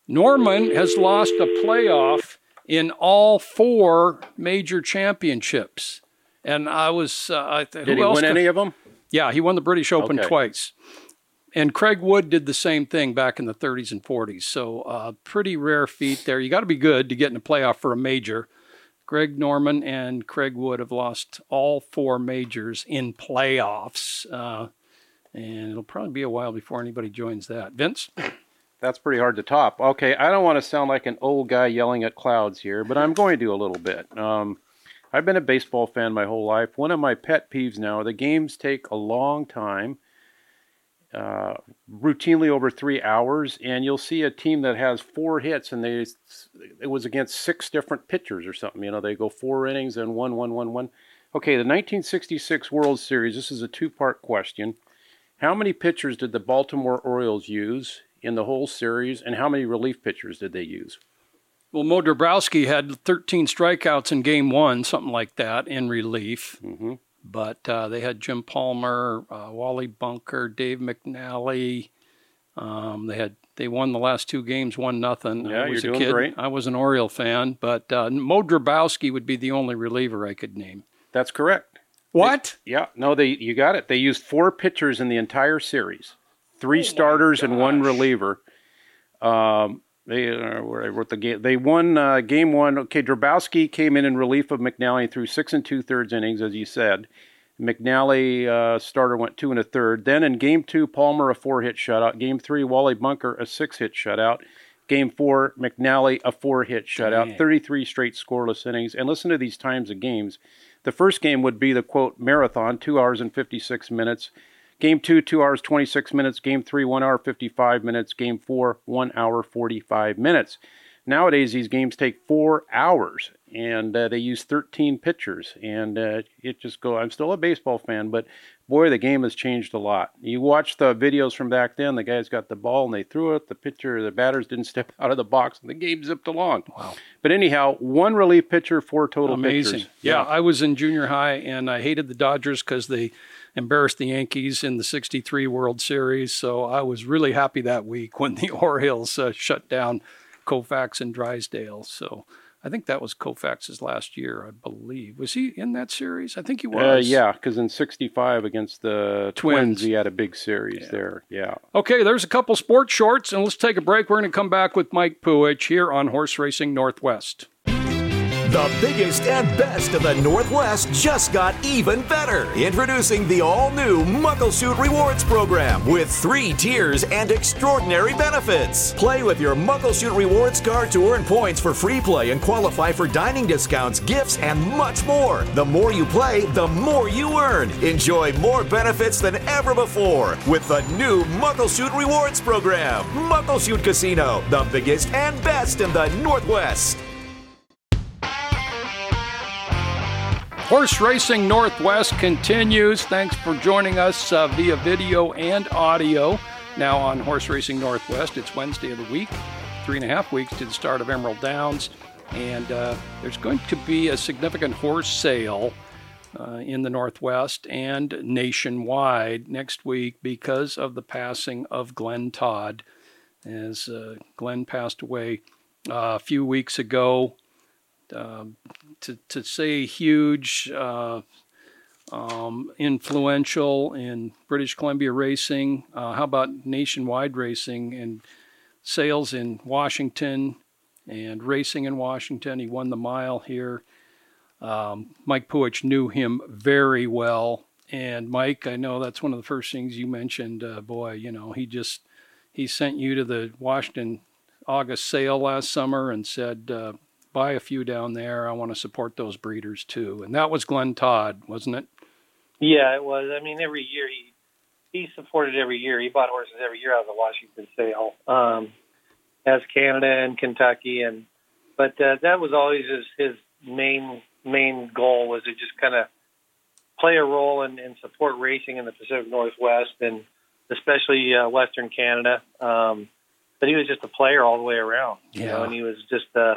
Speaker 3: Norman has lost a playoff in all four major championships. And I was, uh, I
Speaker 4: th- did he win could, any of them?
Speaker 3: Yeah, he won the British Open okay. twice and Craig Wood did the same thing back in the 30s and 40s. So, uh, pretty rare feat there. You got to be good to get in a playoff for a major. Greg Norman and Craig Wood have lost all four majors in playoffs. Uh, and it'll probably be a while before anybody joins that. Vince?
Speaker 4: that's pretty hard to top. Okay, I don't want to sound like an old guy yelling at clouds here, but I'm going to do a little bit. Um, I've been a baseball fan my whole life. One of my pet peeves now: the games take a long time, uh, routinely over three hours, and you'll see a team that has four hits, and they it was against six different pitchers or something. You know, they go four innings and one, one, one, one. Okay, the 1966 World Series. This is a two-part question. How many pitchers did the Baltimore Orioles use in the whole series, and how many relief pitchers did they use?
Speaker 3: Well, Moe Drabowsky had 13 strikeouts in game one, something like that, in relief.
Speaker 4: Mm-hmm.
Speaker 3: But uh, they had Jim Palmer, uh, Wally Bunker, Dave McNally. Um, they had they won the last two games, one nothing.
Speaker 4: Yeah,
Speaker 3: I was
Speaker 4: you're
Speaker 3: a
Speaker 4: doing
Speaker 3: kid.
Speaker 4: great.
Speaker 3: I was an Oriole fan, but uh, Moe Drabowsky would be the only reliever I could name.
Speaker 4: That's correct.
Speaker 3: What?
Speaker 4: Yeah, no, they you got it. They used four pitchers in the entire series, three starters and one reliever. Um, they uh, where I wrote the game. They won uh, game one. Okay, Drabowsky came in in relief of McNally through six and two thirds innings, as you said. McNally uh, starter went two and a third. Then in game two, Palmer a four hit shutout. Game three, Wally Bunker a six hit shutout. Game four, McNally a four hit shutout.
Speaker 3: Dang.
Speaker 4: 33 straight scoreless innings. And listen to these times of games. The first game would be the quote marathon, two hours and 56 minutes. Game two, two hours, 26 minutes. Game three, one hour, 55 minutes. Game four, one hour, 45 minutes. Nowadays, these games take four hours, and uh, they use 13 pitchers, and uh, it just go. I'm still a baseball fan, but boy, the game has changed a lot. You watch the videos from back then. The guys got the ball and they threw it. The pitcher, the batters didn't step out of the box, and the game zipped along.
Speaker 3: Wow.
Speaker 4: But anyhow, one relief pitcher, four total
Speaker 3: Amazing.
Speaker 4: pitchers.
Speaker 3: Yeah, I was in junior high and I hated the Dodgers because they embarrassed the Yankees in the 63 World Series. So I was really happy that week when the Orioles uh, shut down Koufax and Drysdale. So I think that was Koufax's last year, I believe. Was he in that series? I think he
Speaker 4: Uh,
Speaker 3: was.
Speaker 4: yeah, because in '65 against the
Speaker 3: Twins.
Speaker 4: Twins, he had a big series there. Yeah.
Speaker 3: Okay, there's a couple sports shorts, and let's take a break. We're going to come back with Mike Puhich here on Horse Racing Northwest.
Speaker 2: The biggest and best of the Northwest just got even better. Introducing the all new Muckleshoot Rewards Program with three tiers and extraordinary benefits. Play with your Muckleshoot Rewards card to earn points for free play and qualify for dining discounts, gifts, and much more. The more you play, the more you earn. Enjoy more benefits than ever before with the new Muckleshoot Rewards Program. Muckleshoot Casino, the biggest and best in the Northwest.
Speaker 3: Horse Racing Northwest continues. Thanks for joining us uh, via video and audio. Now on Horse Racing Northwest, it's Wednesday of the week, three and a half weeks to the start of Emerald Downs, and uh, there's going to be a significant horse sale uh, in the Northwest and nationwide next week because of the passing of Glenn Todd. As uh, Glenn passed away uh, a few weeks ago, um, to, to say huge, uh, um, influential in British Columbia racing. Uh, how about nationwide racing and sales in Washington and racing in Washington? He won the mile here. Um, Mike Puhich knew him very well. And Mike, I know that's one of the first things you mentioned. Uh, boy, you know, he just he sent you to the Washington August sale last summer and said, uh, buy a few down there. I want to support those breeders too. And that was Glenn Todd, wasn't it?
Speaker 7: Yeah, it was. I mean, every year he he supported every year. He bought horses every year out of the Washington sale, um, as Canada and Kentucky, and but uh, that was always his his main main goal was to just kind of play a role and, and support racing in the Pacific Northwest and especially uh, Western Canada. Um, but he was just a player all the way around, you know,
Speaker 3: Yeah.
Speaker 7: and he was just uh,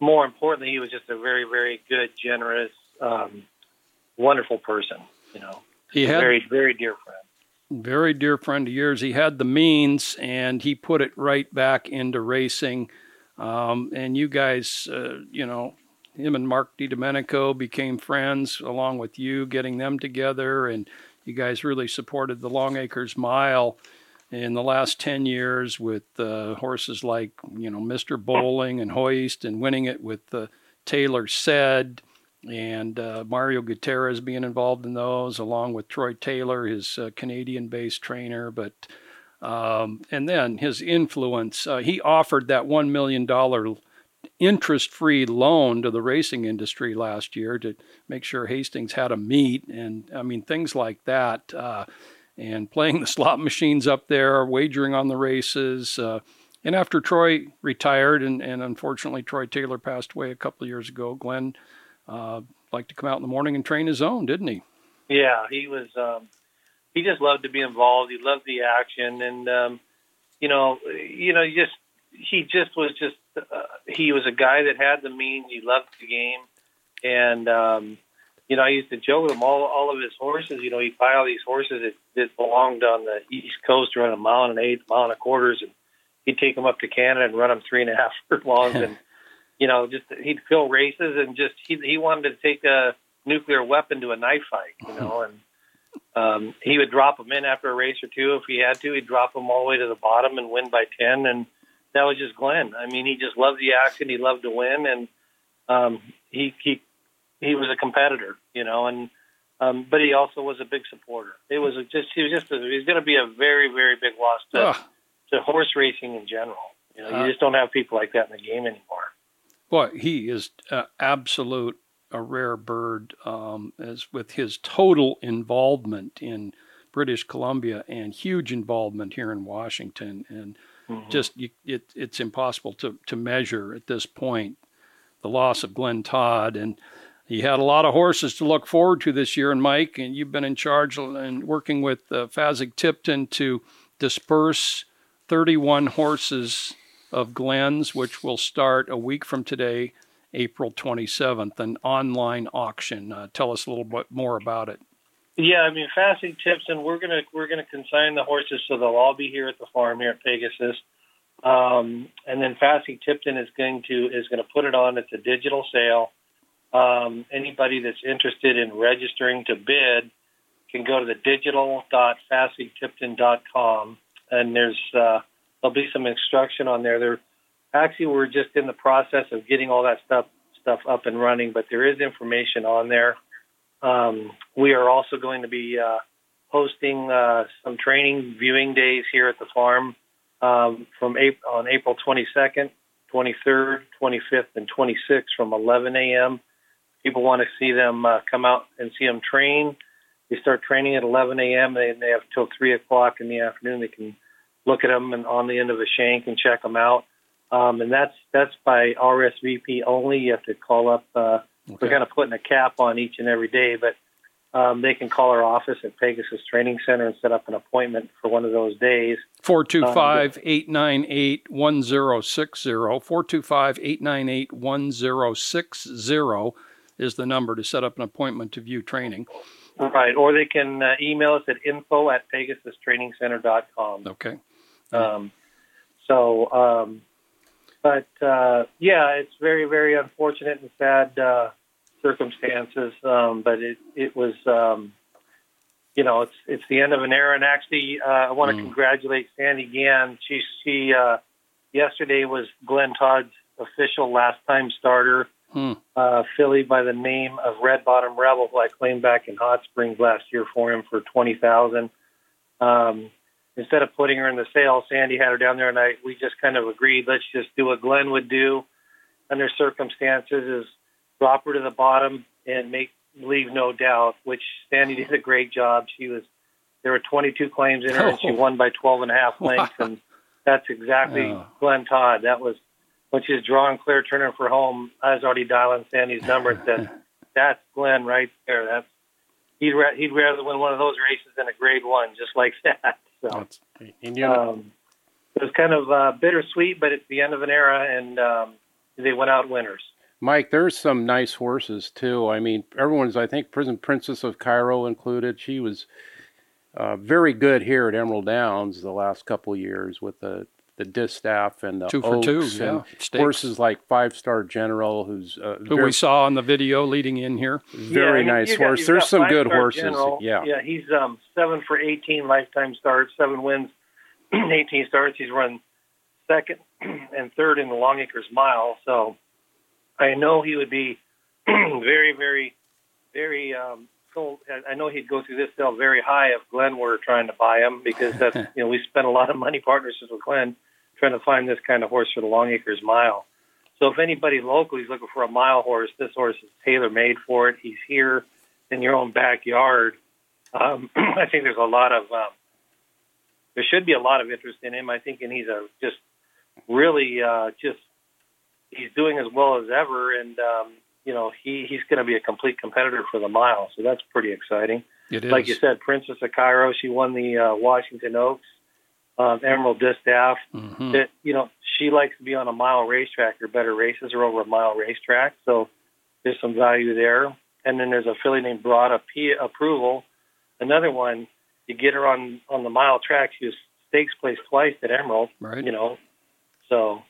Speaker 7: more importantly, he was just a very very good, generous, um, wonderful person, you know
Speaker 3: He had
Speaker 7: very, very dear friend.
Speaker 3: very dear friend of yours. He had the means, and he put it right back into racing. Um, and you guys, uh, you know, him and Mark DiDomenico became friends, along with you, getting them together, and you guys really supported the Longacres Mile in the last 10 years with uh, horses like, you know, Mr. Bowling and Hoist, and winning it with uh, Taylor Said and uh, Mario Gutierrez being involved in those, along with Troy Taylor, his uh, Canadian-based trainer. But Um, and then his influence. Uh, he offered that $1 million interest free loan to the racing industry last year to make sure Hastings had a meet. And I mean, things like that. And playing the slot machines up there, wagering on the races. Uh, and after Troy retired, and, and unfortunately Troy Taylor passed away a couple of years ago, Glenn uh, liked to come out in the morning and train his own, didn't he?
Speaker 7: Yeah, he was. Um, he just loved to be involved. He loved the action, and um, you know, you know, just he just was just uh, he was a guy that had the means. He loved the game, and um, you know, I used to joke with him. All all of his horses, you know, he'd buy all these horses that, that belonged on the East Coast, run a mile and an eighth, mile and a quarters, and he'd take them up to Canada and run them three and a half furlongs, and you know, just he'd fill races and just he he wanted to take a nuclear weapon to a knife fight, you know, and um, he would drop them in after a race or two if he had to. He'd drop them all the way to the bottom and win by ten, and that was just Glenn. I mean, he just loved the action. He loved to win, and um, he he he was a competitor, you know, and um, but he also was a big supporter. It was just he was just a, he's going to be a very very big loss to to horse racing in general. You know, uh, you just don't have people like that in the game anymore.
Speaker 3: Boy, he is uh, absolute a rare bird um, as with his total involvement in British Columbia and huge involvement here in Washington, and mm-hmm. just you, it, it's impossible to, to measure at this point the loss of Glenn Todd. And he had a lot of horses to look forward to this year. And Mike, and you've been in charge and working with uh, Fasig-Tipton to disperse 31 horses of Glenn's, which will start a week from today April 27th, an online auction. Uh, tell us a little bit more about it.
Speaker 7: Yeah, I mean, Fasig-Tipton, we're gonna we're gonna consign the horses, so they'll all be here at the farm here at Pegasus. Um, and then Fasig-Tipton is going to is going to put it on. It's a digital sale. Um, anybody that's interested in registering to bid can go to the digital.fasig-tipton.com, and there's uh, there'll be some instruction on there. There actually we're just in the process of getting all that stuff stuff up and running, but there is information on there. Um, we are also going to be uh, hosting uh, some training viewing days here at the farm um, from April, on April 22nd, 23rd, 25th, and 26th from 11 a.m. People want to see them uh, come out and see them train. They start training at 11 a.m. They, they have till 3 o'clock in the afternoon. They can look at them and on the end of a shank and check them out. Um, and that's that's by RSVP only. You have to call up. Uh, okay. We're kind of putting a cap on each and every day, but um, they can call our office at Pegasus Training Center and set up an appointment for one of those days.
Speaker 3: 425 898 1060. 425 898 1060 is the number to set up an appointment to view training.
Speaker 7: Right. Or they can uh, email us at info at pegasustrainingscenter.com.
Speaker 3: Okay.
Speaker 7: Um, so, um, but uh, yeah, it's very, very unfortunate and sad uh, circumstances. Um, but it it was, um, you know, it's it's the end of an era. And actually, uh, I want to mm. congratulate Sandy Gann. She she uh, yesterday was Glenn Todd's official last time starter. Hmm. Uh, filly by the name of Red Bottom Rebel, who I claimed back in Hot Springs last year for him for twenty thousand. Um, instead of putting her in the sale, Sandy had her down there, and I we just kind of agreed let's just do what Glenn would do under circumstances is drop her to the bottom and make leave no doubt, which Sandy did a great job. She was there were 22 claims in her, oh. and she won by 12 and a half lengths, wow. and that's exactly oh. Glenn Todd. That was when she was drawing Claire Turner for home. I was already dialing Sandy's number and said, "That's Glenn right there. That's he'd ra- he'd rather win one of those races than a Grade One, just like that." So um, it was kind of uh, bittersweet, but it's the end of an era, and um, they went out winners.
Speaker 4: Mike, there's some nice horses too. I mean, everyone's I think Prison Princess of Cairo included. She was uh, very good here at Emerald Downs the last couple years with the the distaff and the
Speaker 3: two for two,
Speaker 4: yeah. Horses like Five Star General, who's uh,
Speaker 3: who very, we saw on the video leading in here.
Speaker 4: Very yeah, nice horse. There's some good horses.
Speaker 7: General.
Speaker 4: Yeah,
Speaker 7: yeah. He's um, seven for 18 lifetime starts, seven wins, 18 starts. He's run second and third in the Longacres Mile. So I know he would be very, very, very um, told, I know he'd go through this sale very high if Glenn were trying to buy him because that's, you know, we spent a lot of money partnerships with Glenn trying to find this kind of horse for the Longacres Mile. So if anybody locally is looking for a mile horse, this horse is tailor made for it. He's here in your own backyard. Um, I think there's a lot of, um, there should be a lot of interest in him. I think, and he's a just really uh, just he's doing as well as ever, and um, you know he he's going to be a complete competitor for the mile. So that's pretty exciting.
Speaker 3: It is.
Speaker 7: Like you said, Princess of Cairo, she won the uh, Washington Oaks um, Emerald Distaff.
Speaker 3: Mhm.
Speaker 7: That you know she likes to be on a mile racetrack. Her better races are over a mile racetrack, so there's some value there. And then there's a filly named Broad P- Approval, another one. You get her on on the mile track. She was stakes placed twice at Emerald.
Speaker 3: Right.
Speaker 7: You know, so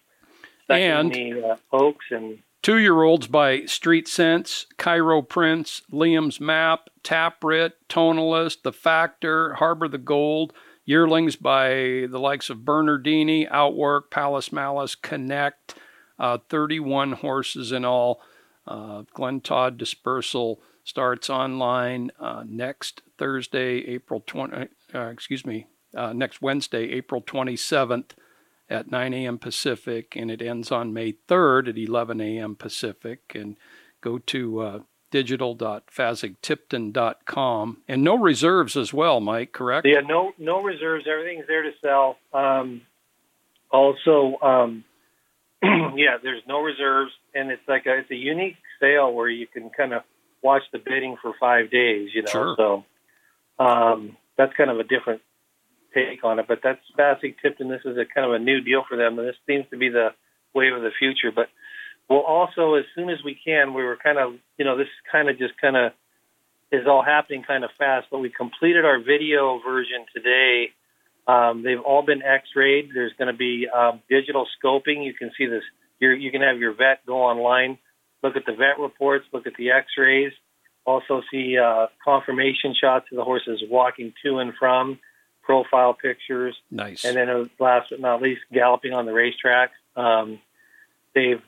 Speaker 3: And-
Speaker 7: the uh, Oaks and
Speaker 3: Two year olds by Street Sense, Cairo Prince, Liam's Map, Tapit, Tonalist, The Factor, Harbor the Gold. Yearlings by the likes of Bernardini, Outwork, Palace Malice, Connect. Uh, 31 horses in all. Uh, Glenn Todd Dispersal starts online uh, next Thursday, April 20, uh, excuse me, uh, next Wednesday, April 27th at 9 a.m. Pacific, and it ends on May 3rd at 11 a.m. Pacific. And go to uh, digital.fasig-tipton.com. And no reserves as well, Mike, correct?
Speaker 7: Yeah, no no reserves. Everything's there to sell. Um, also, um, yeah, there's no reserves, and it's like a, it's a unique sale where you can kind of watch the bidding for five days. You know,
Speaker 3: Sure.
Speaker 7: so um, that's kind of a different take on it. But that's Fasig-Tipton. This is a kind of a new deal for them, and this seems to be the wave of the future. But we'll also, as soon as we can, we were kind of, you know, this kind of just kind of is all happening kind of fast. But we completed our video version today. Um, they've all been X-rayed. There's going to be um, digital scoping. You can see this. You're, you can have your vet go online, look at the vet reports, look at the X-rays. Also see uh, confirmation shots of the horses walking to and from, profile pictures.
Speaker 3: Nice.
Speaker 7: And then uh, last but not least, galloping on the racetrack. Um, they've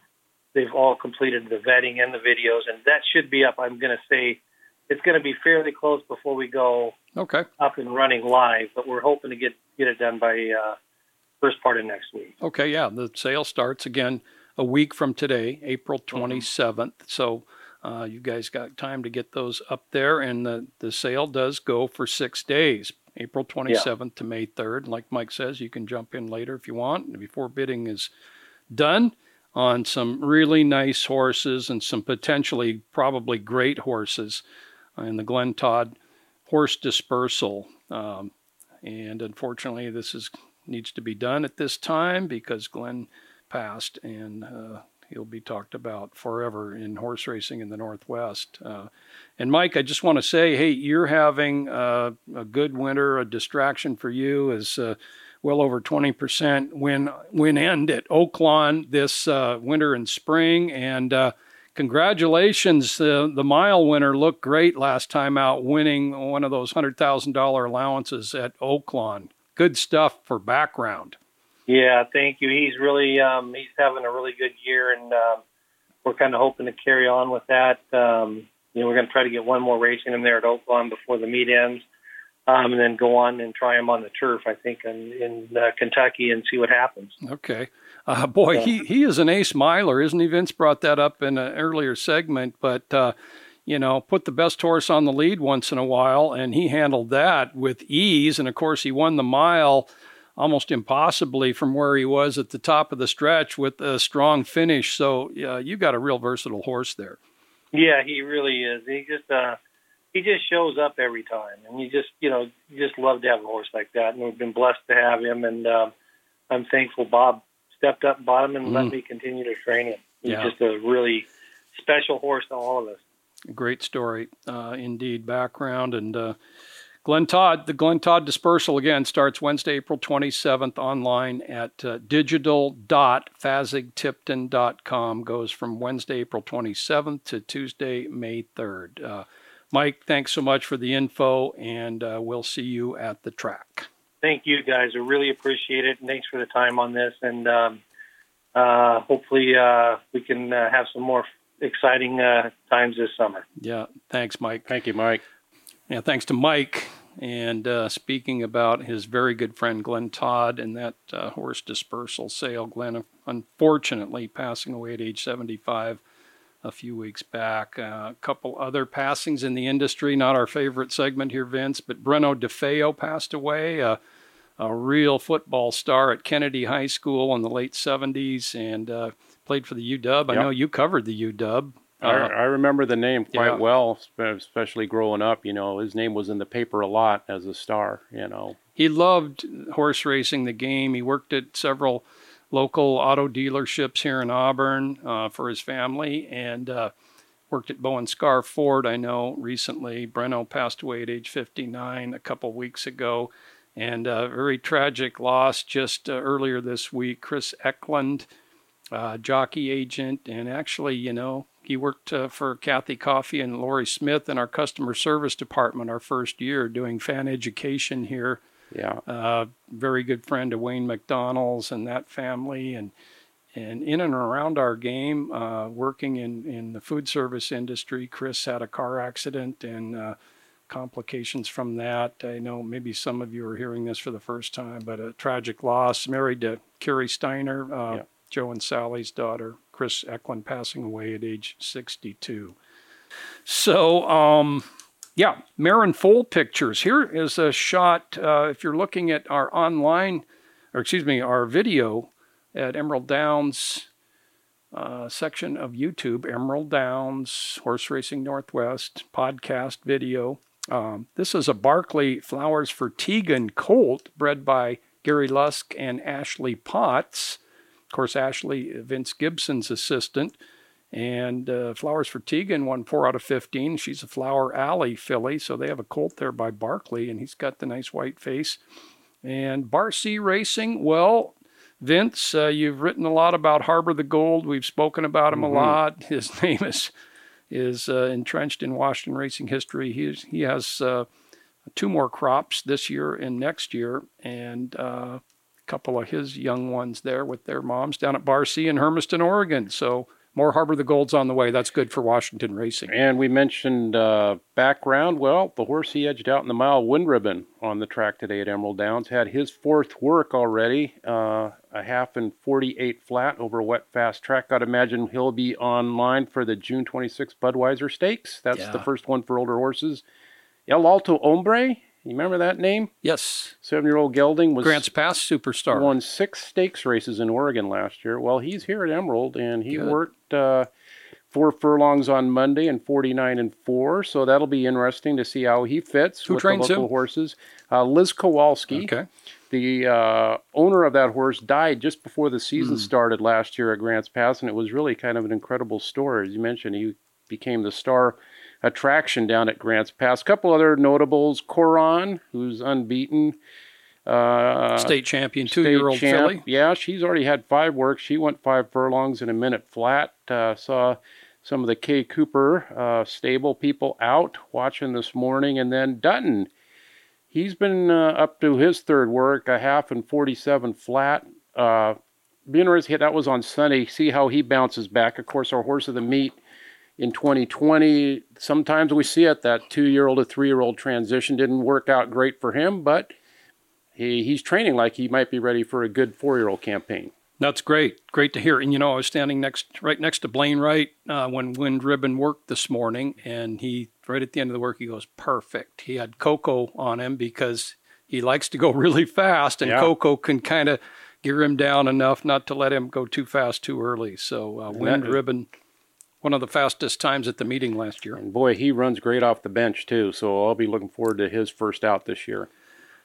Speaker 7: they've all completed the vetting and the videos, and that should be up. I'm going to say it's going to be fairly close before we go
Speaker 3: okay.
Speaker 7: up and running live, but we're hoping to get get it done by uh, first part of next week.
Speaker 3: Okay, yeah, the sale starts again a week from today, April 27th. So uh, you guys got time to get those up there, and the, the sale does go for six days, April 27th to May 3rd. Like Mike says, you can jump in later if you want, before bidding is done on some really nice horses and some potentially probably great horses in the Glenn Todd horse dispersal. Um, and unfortunately, this is needs to be done at this time because Glenn passed and uh, he'll be talked about forever in horse racing in the Northwest. Uh, and Mike, I just want to say, hey, you're having uh, a good winter. A distraction for you is uh, well over 20% win win end at Oaklawn this uh, winter and spring. And uh, congratulations, uh, the mile winner looked great last time out, winning one of those hundred thousand dollar allowances at Oaklawn. Good stuff for background.
Speaker 7: Yeah, thank you. He's really um, he's having a really good year, and um, we're kind of hoping to carry on with that. Um, you know, we're going to try to get one more race in him there at Oaklawn before the meet ends, um, and then go on and try him on the turf. I think in, in uh, Kentucky and see what happens.
Speaker 3: Okay. Uh, boy, he, he is an ace miler, isn't he? Vince brought that up in an earlier segment, but, uh, you know, put the best horse on the lead once in a while, and he handled that with ease. And of course, he won the mile almost impossibly from where he was at the top of the stretch with a strong finish. So, uh, you got a real versatile horse there.
Speaker 7: Yeah, he really is. He just uh, he just shows up every time, and you just you know you just love to have a horse like that. And we've been blessed to have him, and uh, I'm thankful Bob stepped up and bought him and
Speaker 3: Mm.
Speaker 7: let me continue to train him. He's
Speaker 3: Yeah.
Speaker 7: just a really special horse to all of us.
Speaker 3: Great story, uh, indeed. Background and uh, Glenn Todd. The Glenn Todd dispersal again starts Wednesday, April 27th online at uh, digital.fasig-tipton.com. Goes from Wednesday, April 27th to Tuesday, May 3rd. Uh, Mike, thanks so much for the info, and uh, we'll see you at the track.
Speaker 7: Thank you guys. I really appreciate it, and thanks for the time on this. And um, uh, hopefully uh, we can uh, have some more exciting uh, times this summer.
Speaker 3: Yeah, thanks, Mike.
Speaker 4: Thank you, Mike.
Speaker 3: Yeah, thanks to Mike. And uh, speaking about his very good friend Glenn Todd and that uh, horse dispersal sale, Glenn unfortunately passing away at age 75 a few weeks back. Uh, a couple other passings in the industry, not our favorite segment here, Vince, but Breno DeFeo passed away, a real football star at Kennedy High School in the late 70s and uh, played for the UW. I know you covered the UW.
Speaker 4: Uh, I, I, remember the name quite yeah. well, especially growing up. You know, his name was in the paper a lot as a star. You know,
Speaker 3: he loved horse racing, the game. He worked at several local auto dealerships here in Auburn uh, for his family and uh, worked at Bowen Scarff Ford, I know, recently. Breno passed away at age 59 a couple weeks ago. And a very tragic loss just uh, earlier this week. Chris Eklund, uh, jockey agent, and actually, you know, he worked uh, for Kathy Coffey and Lori Smith in our customer service department our first year doing fan education here
Speaker 4: yeah.
Speaker 3: Uh, very good friend of Wayne McDonald's and that family, and and in and around our game, uh, working in in the food service industry. Chris had a car accident and. Uh, complications from that. I know maybe some of you are hearing this for the first time, but a tragic loss. Married to Carrie Steiner, uh, yeah. Joe and Sally's daughter, Chris Eklund, passing away at age 62. So, um, yeah, Marin Foal pictures. Here is a shot. Uh, if you're looking at our online, or excuse me, our video at Emerald Downs uh, section of YouTube, Emerald Downs Horse Racing Northwest podcast video. Um, this is a Barkley Flowers for Tegan colt bred by Gary Lusk and Ashley Potts. Of course, Ashley, Vince Gibson's assistant. And uh, Flowers for Tegan won four out of 15. She's a Flower Alley filly, so they have a colt there by Barkley, and he's got the nice white face. And Barcy Racing, well, Vince, uh, you've written a lot about Harbor the Gold. We've spoken about him mm-hmm. a lot. His name is is uh, entrenched in Washington racing history. He's, he has uh, two more crops this year and next year, and uh, a couple of his young ones there with their moms down at Barcy in Hermiston, Oregon. So more Harbor the Gold's on the way. That's good for Washington racing.
Speaker 4: And we mentioned uh, background. Well, the horse he edged out in the mile, Wind Ribbon, on the track today at Emerald Downs, had his fourth work already, uh, a half and 48 flat over a wet fast track. I'd imagine he'll be online for the June 26th Budweiser Stakes. That's yeah. the first one for older horses. El Alto Hombre, you remember that name?
Speaker 3: Yes.
Speaker 4: Seven-year-old gelding was
Speaker 3: Grants Pass superstar.
Speaker 4: Won six stakes races in Oregon last year. Well, he's here at Emerald, and he Good. worked four furlongs on Monday and 49 and four. So that'll be interesting to see how he fits
Speaker 3: Who
Speaker 4: with
Speaker 3: the
Speaker 4: local
Speaker 3: him?
Speaker 4: horses. Uh, Liz Kowalski.
Speaker 3: Okay.
Speaker 4: The uh, owner of that horse died just before the season mm. started last year at Grants Pass, and it was really kind of an incredible story. As you mentioned, he became the star attraction down at Grants Pass. A couple other notables: Coron, who's unbeaten.
Speaker 3: Uh, state champion, two-year-old champ. filly.
Speaker 4: Yeah, she's already had five works. She went five furlongs in a minute flat. Uh, saw some of the K. Cooper uh, stable people out watching this morning, and then Dutton. He's been uh, up to his third work, a half and 47 flat. Uh, be interesting. That was on Sunday. See how he bounces back. Of course, our horse of the meet in 2020, sometimes we see it that two year old to three year old transition didn't work out great for him, but he, he's training like he might be ready for a good four year old campaign.
Speaker 3: That's great. Great to hear. And you know, I was standing next, right next to Blaine Wright uh, when Wind Ribbon worked this morning, and he, right at the end of the work, he goes, "Perfect." He had Coco on him because he likes to go really fast, and yeah. Coco can kind of gear him down enough not to let him go too fast too early. So uh, Wind Ribbon one of the fastest times at the meeting last year.
Speaker 4: And boy, he runs great off the bench too. So I'll be looking forward to his first out this year.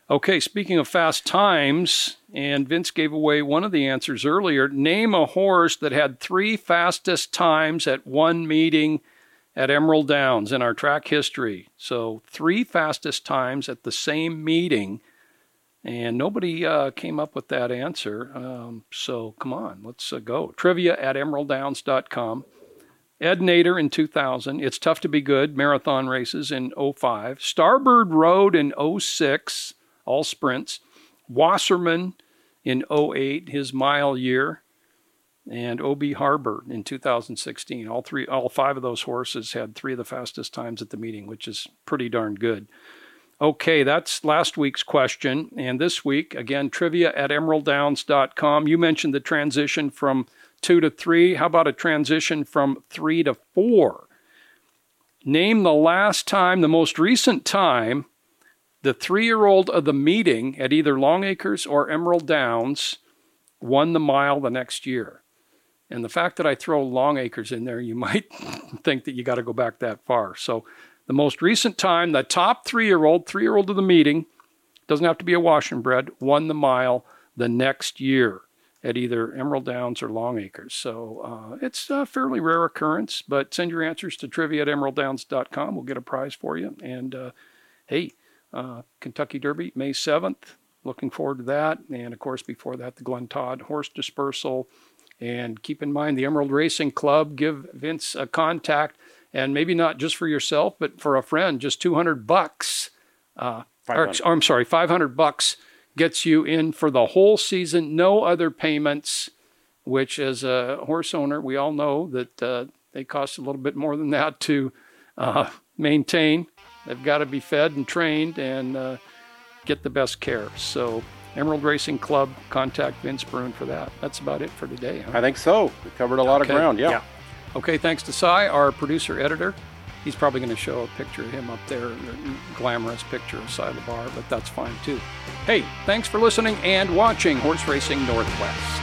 Speaker 3: Okay, speaking of fast times, and Vince gave away one of the answers earlier. Name a horse that had three fastest times at one meeting at Emerald Downs in our track history. So, three fastest times at the same meeting, and nobody uh, came up with that answer. Um, so, come on, let's uh, go. Trivia at emeralddowns.com. Ed Nader in 2000. It's Tough to Be Good, marathon races in 05. Starbird Road in 06, all sprints. Wasserman in 08, his mile year. and OB Harbor in 2016. All three, all five of those horses had three of the fastest times at the meeting, which is pretty darn good. Okay, that's last week's question. And this week, again, trivia at emeralddowns.com. You mentioned the transition from two to three. How about a transition from three to four? Name the last time, the most recent time, the three year old of the meeting at either Longacres or Emerald Downs won the mile the next year. And the fact that I throw Longacres in there, you might think that you got to go back that far. So, the most recent time, the top three year old, three year old of the meeting, doesn't have to be a wash bred, won the mile the next year at either Emerald Downs or Longacres. So uh, it's a fairly rare occurrence, but send your answers to trivia at emeralddowns.com. We'll get a prize for you. And uh, hey, uh, Kentucky Derby, May 7th. Looking forward to that. And of course, before that, the Glenn Todd Horse Dispersal. And keep in mind the Emerald Racing Club. Give Vince a contact, and maybe not just for yourself, but for a friend. Just 200 bucks. Uh, or, I'm sorry, 500 bucks gets you in for the whole season. No other payments. Which, as a horse owner, we all know that uh, they cost a little bit more than that to uh, maintain. They've got to be fed and trained and uh, get the best care. So, Emerald Racing Club, contact Vince Bruun for that. That's about it for today. Huh?
Speaker 4: I think so. We covered a lot
Speaker 3: Okay.
Speaker 4: of ground. Yeah.
Speaker 3: Yeah. Okay, thanks to Cy, our producer editor. He's probably going to show a picture of him up there, a glamorous picture of Cy the bar, but that's fine too. Hey, thanks for listening and watching Horse Racing Northwest.